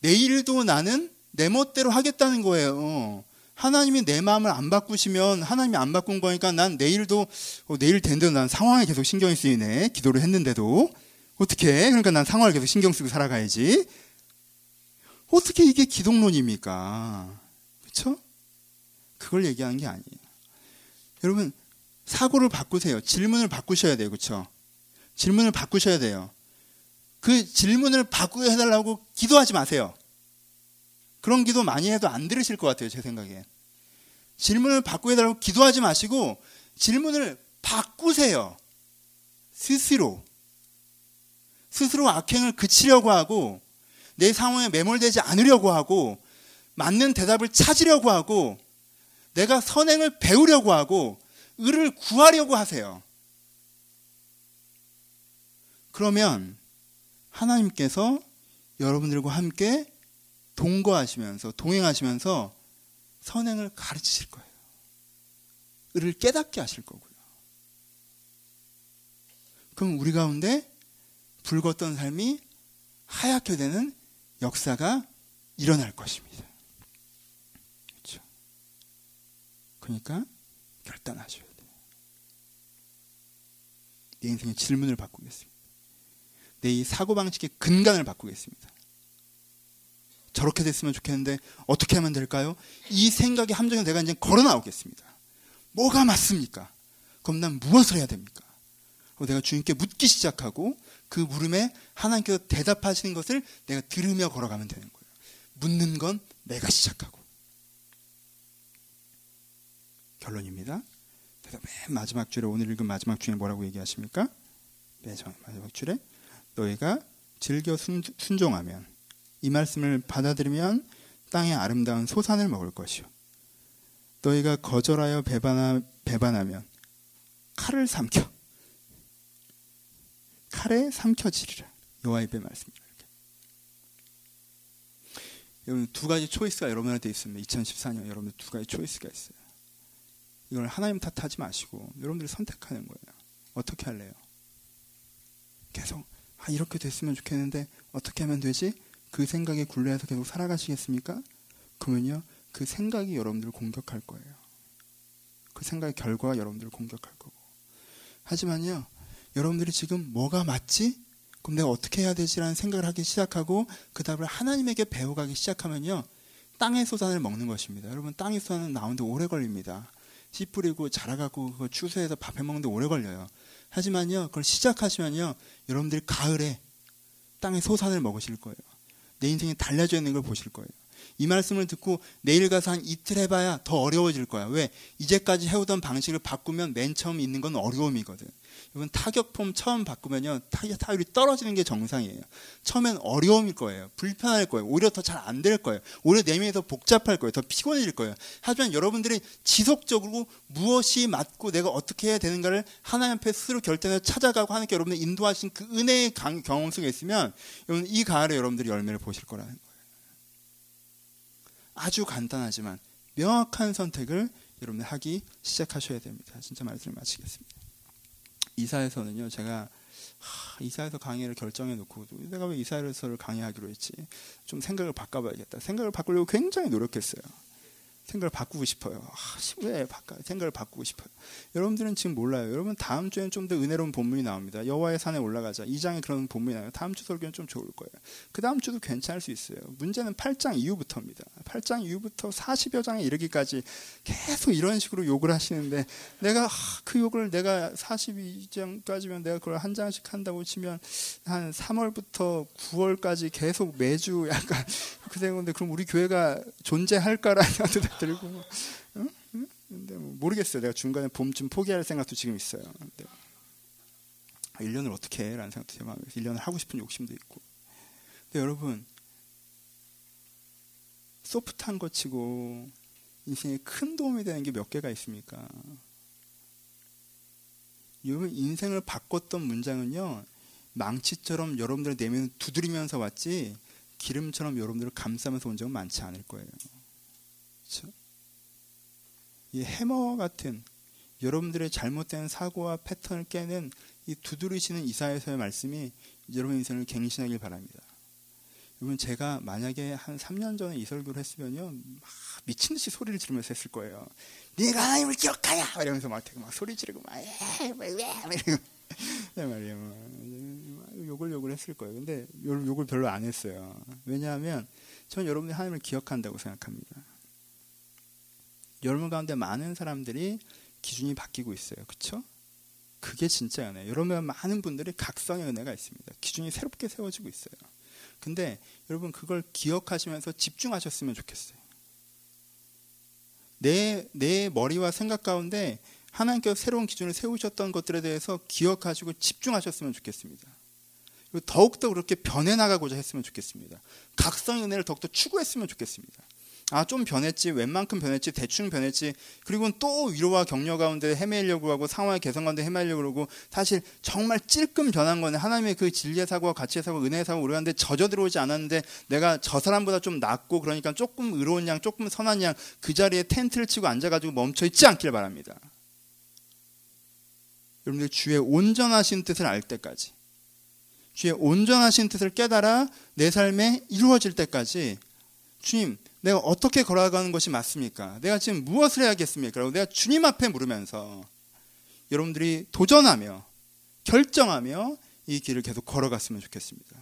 내일도 나는 내 멋대로 하겠다는 거예요. 하나님이 내 마음을 안 바꾸시면 하나님이 안 바꾼 거니까 난 내일도 어, 내일 된대로 난 상황에 계속 신경이 쓰이네 기도를 했는데도 어떻게 그러니까 난 상황을 계속 신경 쓰고 살아가야지 어떻게 이게 기독론입니까 그렇죠? 그걸 얘기하는 게 아니에요 여러분 사고를 바꾸세요. 질문을 바꾸셔야 돼요. 그렇죠? 질문을 바꾸셔야 돼요. 그 질문을 바꾸게 해달라고 기도하지 마세요. 그런 기도 많이 해도 안 들으실 것 같아요. 제 생각에. 질문을 바꾸게 해달라고 기도하지 마시고 질문을 바꾸세요. 스스로. 스스로 악행을 그치려고 하고 내 상황에 매몰되지 않으려고 하고 맞는 대답을 찾으려고 하고 내가 선행을 배우려고 하고 의를 구하려고 하세요. 그러면 하나님께서 여러분들과 함께 동거하시면서 동행하시면서 선행을 가르치실 거예요. 의를 깨닫게 하실 거고요. 그럼 우리 가운데 붉었던 삶이 하얗게 되는 역사가 일어날 것입니다. 그렇죠? 그러니까 돼요. 내 인생의 질문을 바꾸겠습니다. 내 이 사고방식의 근간을 바꾸겠습니다. 저렇게 됐으면 좋겠는데 어떻게 하면 될까요? 이 생각의 함정에 내가 이제 걸어 나오겠습니다. 뭐가 맞습니까? 그럼 난 무엇을 해야 됩니까? 내가 주님께 묻기 시작하고 그 물음에 하나님께서 대답하시는 것을 내가 들으며 걸어가면 되는 거예요. 묻는 건 내가 시작하고. 결론입니다. 그래서 맨 마지막 줄에 오늘 읽은 마지막 줄에 뭐라고 얘기하십니까? 맨 마지막 줄에 너희가 즐겨 순, 순종하면 이 말씀을 받아들이면 땅의 아름다운 소산을 먹을 것이요. 너희가 거절하여 배반하, 배반하면 칼을 삼켜 칼에 삼켜지리라. 여호와의 말씀입니다. 여러분 두 가지 초이스가 여러분한테 있습니다. 2014년 여러분 두 가지 초이스가 있어요. 이걸 하나님 탓하지 마시고 여러분들이 선택하는 거예요. 어떻게 할래요? 계속 아 이렇게 됐으면 좋겠는데 어떻게 하면 되지? 그 생각에 굴레해서 계속 살아가시겠습니까? 그러면요 그 생각이 여러분들을 공격할 거예요. 그 생각의 결과가 여러분들을 공격할 거고. 하지만요 여러분들이 지금 뭐가 맞지? 그럼 내가 어떻게 해야 되지라는 생각을 하기 시작하고 그 답을 하나님에게 배워가기 시작하면요 땅의 소산을 먹는 것입니다. 여러분 땅의 소산은 나오는데 오래 걸립니다. 씨 뿌리고 자라가고 그걸 추수해서 밥해 먹는데 오래 걸려요. 하지만요 그걸 시작하시면요 여러분들이 가을에 땅의 소산을 먹으실 거예요. 내 인생이 달라져 있는 걸 보실 거예요. 이 말씀을 듣고 내일 가서 한 이틀 해봐야 더 어려워질 거야. 왜? 이제까지 해오던 방식을 바꾸면 맨 처음 있는 건 어려움이거든. 여러분 타격폼 처음 바꾸면요 타율이 떨어지는 게 정상이에요. 처음엔 어려움일 거예요. 불편할 거예요. 오히려 더 잘 안 될 거예요. 오히려 내면이 더 복잡할 거예요. 더 피곤해질 거예요. 하지만 여러분들이 지속적으로 무엇이 맞고 내가 어떻게 해야 되는가를 하나님 앞에 스스로 결단해서 찾아가고 하나님께 여러분들 인도하신 그 은혜의 경험 속에 있으면 여러분 이 가을에 여러분들이 열매를 보실 거라는 거예요. 아주 간단하지만 명확한 선택을 여러분들 하기 시작하셔야 됩니다. 진짜 말씀을 마치겠습니다. 이사에서는요, 제가 하, 이사에서 강의를 결정해 놓고 내가 왜 이사에서를 강의하기로 했지? 좀 생각을 바꿔봐야겠다. 생각을 바꾸려고 굉장히 노력했어요. 생각을 바꾸고 싶어요. 아, 왜 바꿔? 생각을 바꾸고 싶어요. 여러분들은 지금 몰라요. 여러분 다음 주에는 좀 더 은혜로운 본문이 나옵니다. 여호와의 산에 올라가자. 2장에 그런 본문이 나와요. 다음 주 설교는 좀 좋을 거예요. 그 다음 주도 괜찮을 수 있어요. 문제는 8장 이후부터입니다. 8장 이후부터 40여 장에 이르기까지 계속 이런 식으로 욕을 하시는데 내가 그 욕을 내가 42장까지면 내가 그걸 한 장씩 한다고 치면 한 3월부터 9월까지 계속 매주 약간 그 생각인데 그럼 우리 교회가 존재할까라는 생각도 들고 응? 응? 근데 뭐 모르겠어요. 내가 중간에 봄쯤 포기할 생각도 지금 있어요. 근데 1년을 아, 어떻게 해? 라는 생각도 제 마음에 1년을 하고 싶은 욕심도 있고. 근데 여러분 소프트한 것 치고 인생에 큰 도움이 되는 게 몇 개가 있습니까? 여러분 인생을 바꿨던 문장은요 망치처럼 여러분들의 내면을 두드리면서 왔지 기름처럼 여러분들을 감싸면서 온 적은 많지 않을 거예요. 그렇죠? 이 해머 같은 여러분들의 잘못된 사고와 패턴을 깨는 이 두드리시는 이사에서의 말씀이 여러분 인생을 갱신하길 바랍니다. 여러분 제가 만약에 한 3년 전에 이 설교를 했으면요 막 미친 듯이 소리를 지르면서 했을 거예요. 네가 하나님을 기억하야 이러면서 막 막 소리 지르고 막왜 이러고 네 말이에요. 욕을 욕을 했을 거예요. 근데 욕을 별로 안 했어요. 왜냐하면 전 여러분이 하나님을 기억한다고 생각합니다. 여러분 가운데 많은 사람들이 기준이 바뀌고 있어요. 그렇죠? 그게 진짜 은혜. 여러분 많은 분들이 각성의 은혜가 있습니다. 기준이 새롭게 세워지고 있어요. 근데 여러분 그걸 기억하시면서 집중하셨으면 좋겠어요. 내, 내 머리와 생각 가운데 하나님께서 새로운 기준을 세우셨던 것들에 대해서 기억하시고 집중하셨으면 좋겠습니다. 그리고 더욱더 그렇게 변해나가고자 했으면 좋겠습니다. 각성의 은혜를 더욱더 추구했으면 좋겠습니다. 아, 좀 변했지, 웬만큼 변했지, 대충 변했지, 그리고 또 위로와 격려 가운데 헤매려고 하고 상황의 개선 가운데 헤매려고 그러고 사실 정말 찔끔 변한 거는 하나님의 그 진리의 사고와 가치의 사고, 은혜의 사고 우리한테 젖어 들어오지 않았는데 내가 저 사람보다 좀 낫고 그러니까 조금 의로운 양, 조금 선한 양 그 자리에 텐트를 치고 앉아가지고 멈춰 있지 않길 바랍니다. 여러분들 주의 온전하신 뜻을 알 때까지, 주의 온전하신 뜻을 깨달아 내 삶에 이루어질 때까지 주님, 내가 어떻게 걸어가는 것이 맞습니까? 내가 지금 무엇을 해야겠습니까? 라고 내가 주님 앞에 물으면서 여러분들이 도전하며 결정하며 이 길을 계속 걸어갔으면 좋겠습니다.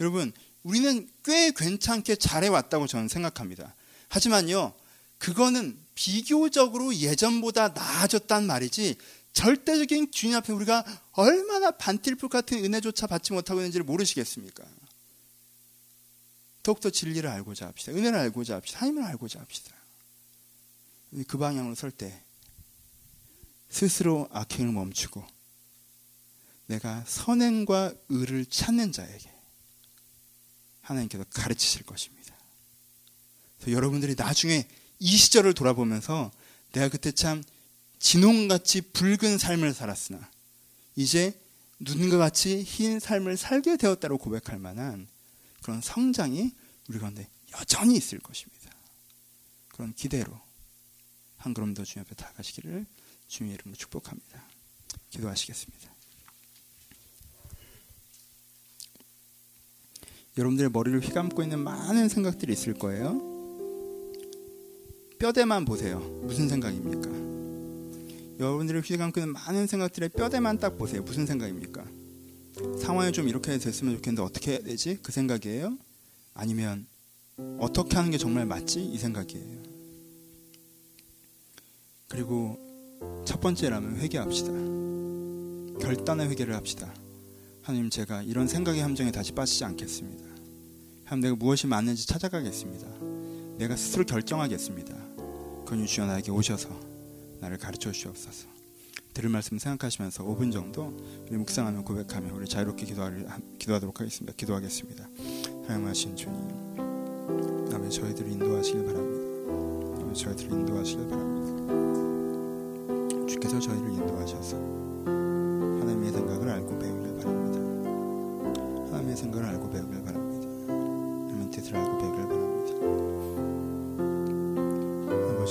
여러분, 우리는 꽤 괜찮게 잘해왔다고 저는 생각합니다. 하지만요, 그거는 비교적으로 예전보다 나아졌단 말이지 절대적인 주님 앞에 우리가 얼마나 반틸풀 같은 은혜조차 받지 못하고 있는지를 모르시겠습니까? 더욱더 진리를 알고자 합시다. 은혜를 알고자 합시다. 하나님을 알고자 합시다. 그 방향으로 설 때 스스로 악행을 멈추고 내가 선행과 의를 찾는 자에게 하나님께서 가르치실 것입니다. 여러분들이 나중에 이 시절을 돌아보면서 내가 그때 참 진홍같이 붉은 삶을 살았으나 이제 눈과 같이 흰 삶을 살게 되었다고 고백할 만한 그런 성장이 우리 가운데 여전히 있을 것입니다. 그런 기대로 한 걸음 더 주님 앞에 다가시기를 주님의 이름으로 축복합니다. 기도하시겠습니다. 여러분들의 머리를 휘감고 있는 많은 생각들이 있을 거예요. 뼈대만 보세요. 무슨 생각입니까? 여러분들의 휘감고 있는 많은 생각들의 뼈대만 딱 보세요. 무슨 생각입니까? 상황이 좀 이렇게 됐으면 좋겠는데 어떻게 해야 되지? 그 생각이에요. 아니면 어떻게 하는 게 정말 맞지? 이 생각이에요. 그리고 첫 번째라면 회개합시다. 결단의 회개를 합시다. 하나님 제가 이런 생각의 함정에 다시 빠지지 않겠습니다. 하나님 내가 무엇이 맞는지 찾아가겠습니다. 내가 스스로 결정하겠습니다. 그건 주여 나에게 오셔서 나를 가르쳐 주시옵소서. 들을 말씀 생각하시면서 5분 정도 묵상하며 고백하며 우리 자유롭게 기도하도록 하겠습니다. 기도하겠습니다. 사용하신 주님 아멘 저희들을 인도하시길 바랍니다. 다음에 저희들을 인도하시길 바랍니다. 주께서 저희를 인도하셔서 하나님의 생각을 알고 배우길 바랍니다. 하나님의 생각을 알고 배우길 바랍니다. 하나님의 뜻을 알고 배우길 바랍니다.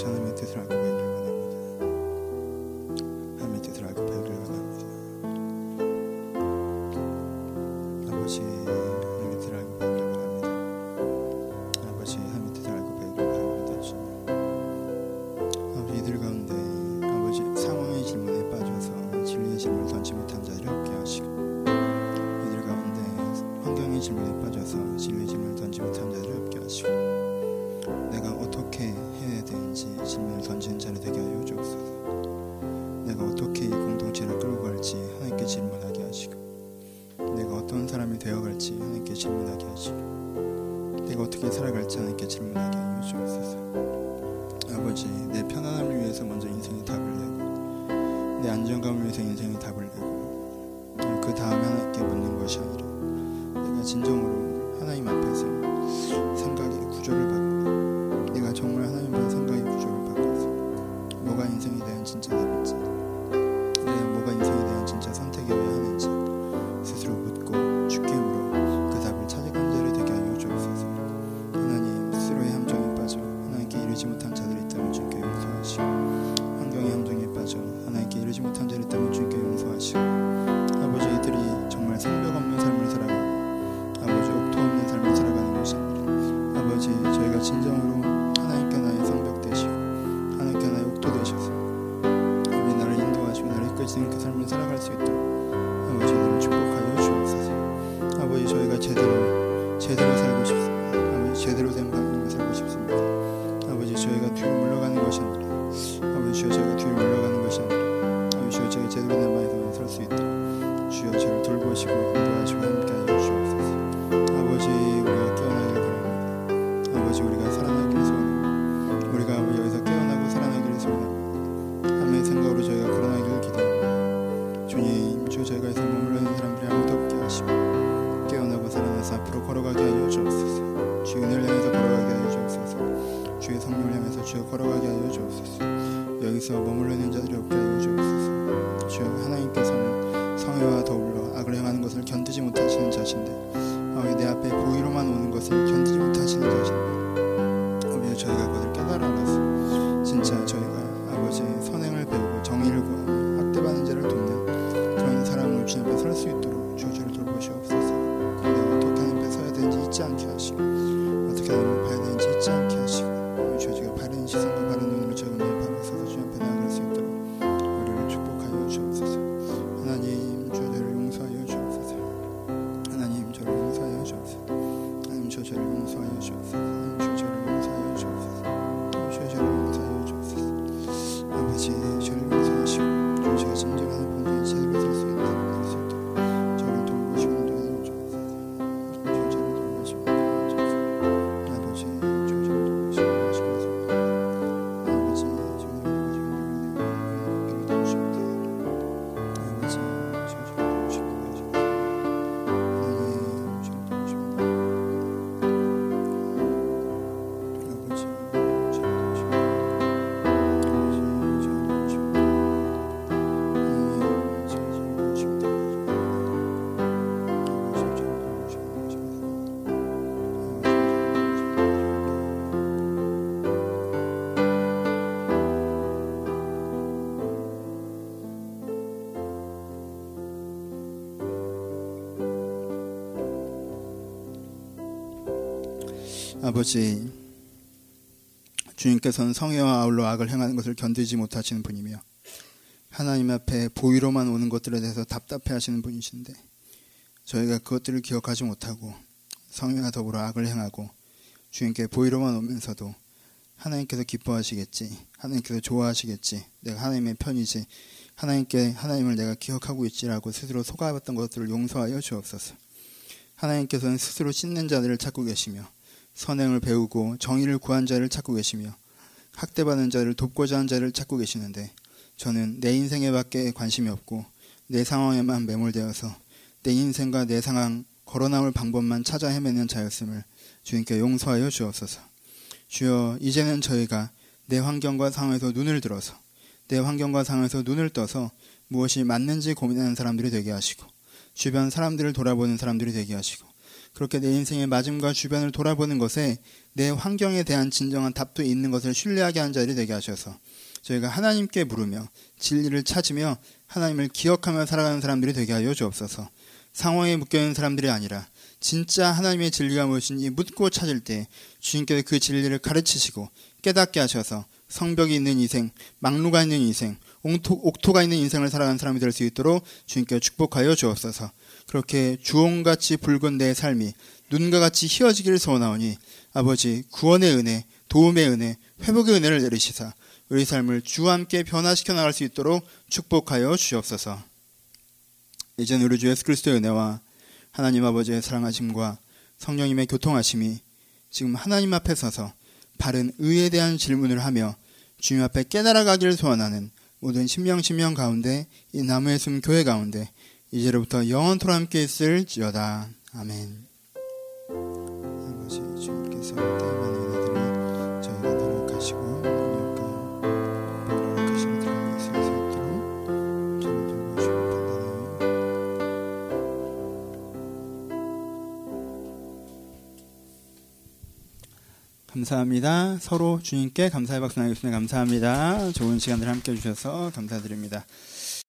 하나님의 뜻을 알고 小王哥。 아버지, 주님께서는 성애와 아울러 악을 행하는 것을 견디지 못하시는 분이며 하나님 앞에 보위로만 오는 것들에 대해서 답답해 하시는 분이신데 저희가 그것들을 기억하지 못하고 성애와 더불어 악을 행하고 주님께 보위로만 오면서도 하나님께서 기뻐하시겠지 하나님께서 좋아하시겠지 내가 하나님의 편이지 하나님께 하나님을 내가 기억하고 있지라고 스스로 속아봤던 것들을 용서하여 주옵소서. 하나님께서는 스스로 씻는 자들을 찾고 계시며 선행을 배우고 정의를 구한 자를 찾고 계시며 학대받는 자를 돕고자 한 자를 찾고 계시는데 저는 내 인생에 밖에 관심이 없고 내 상황에만 매몰되어서 내 인생과 내 상황 걸어나올 방법만 찾아 헤매는 자였음을 주님께 용서하여 주옵소서. 주여 이제는 저희가 내 환경과 상황에서 눈을 들어서 내 환경과 상황에서 눈을 떠서 무엇이 맞는지 고민하는 사람들이 되게 하시고 주변 사람들을 돌아보는 사람들이 되게 하시고 그렇게 내 인생의 맞음과 주변을 돌아보는 것에 내 환경에 대한 진정한 답도 있는 것을 신뢰하게 한 자들이 되게 하셔서 저희가 하나님께 물으며 진리를 찾으며 하나님을 기억하며 살아가는 사람들이 되게 하여 주옵소서. 상황에 묶여있는 사람들이 아니라 진짜 하나님의 진리가 무엇인지 묻고 찾을 때 주님께서 그 진리를 가르치시고 깨닫게 하셔서 성벽이 있는 인생, 막루가 있는 인생, 옥토, 가 있는 인생을 살아가는 사람이 될 수 있도록 주님께 축복하여 주옵소서. 그렇게 주홍같이 붉은 내 삶이 눈과 같이 희어지기를 소원하오니 아버지 구원의 은혜, 도움의 은혜, 회복의 은혜를 내리시사 우리 삶을 주와 함께 변화시켜 나갈 수 있도록 축복하여 주옵소서. 이제는 우리 주 예수 그리스도의 은혜와 하나님 아버지의 사랑하심과 성령님의 교통하심이 지금 하나님 앞에 서서 바른 의에 대한 질문을 하며 주님 앞에 깨달아가기를 소원하는 모든 신명 신명 가운데 이 나무의 숨 교회 가운데 이제로부터 영원토록 함께 있을지어다. 아멘. 아버지 주님께서 대만의 은혜들을 저희가 노력하시고 감사합니다. 서로 주님께 감사의 박수 나누겠습니다. 감사합니다. 좋은 시간들 함께 해주셔서 감사드립니다.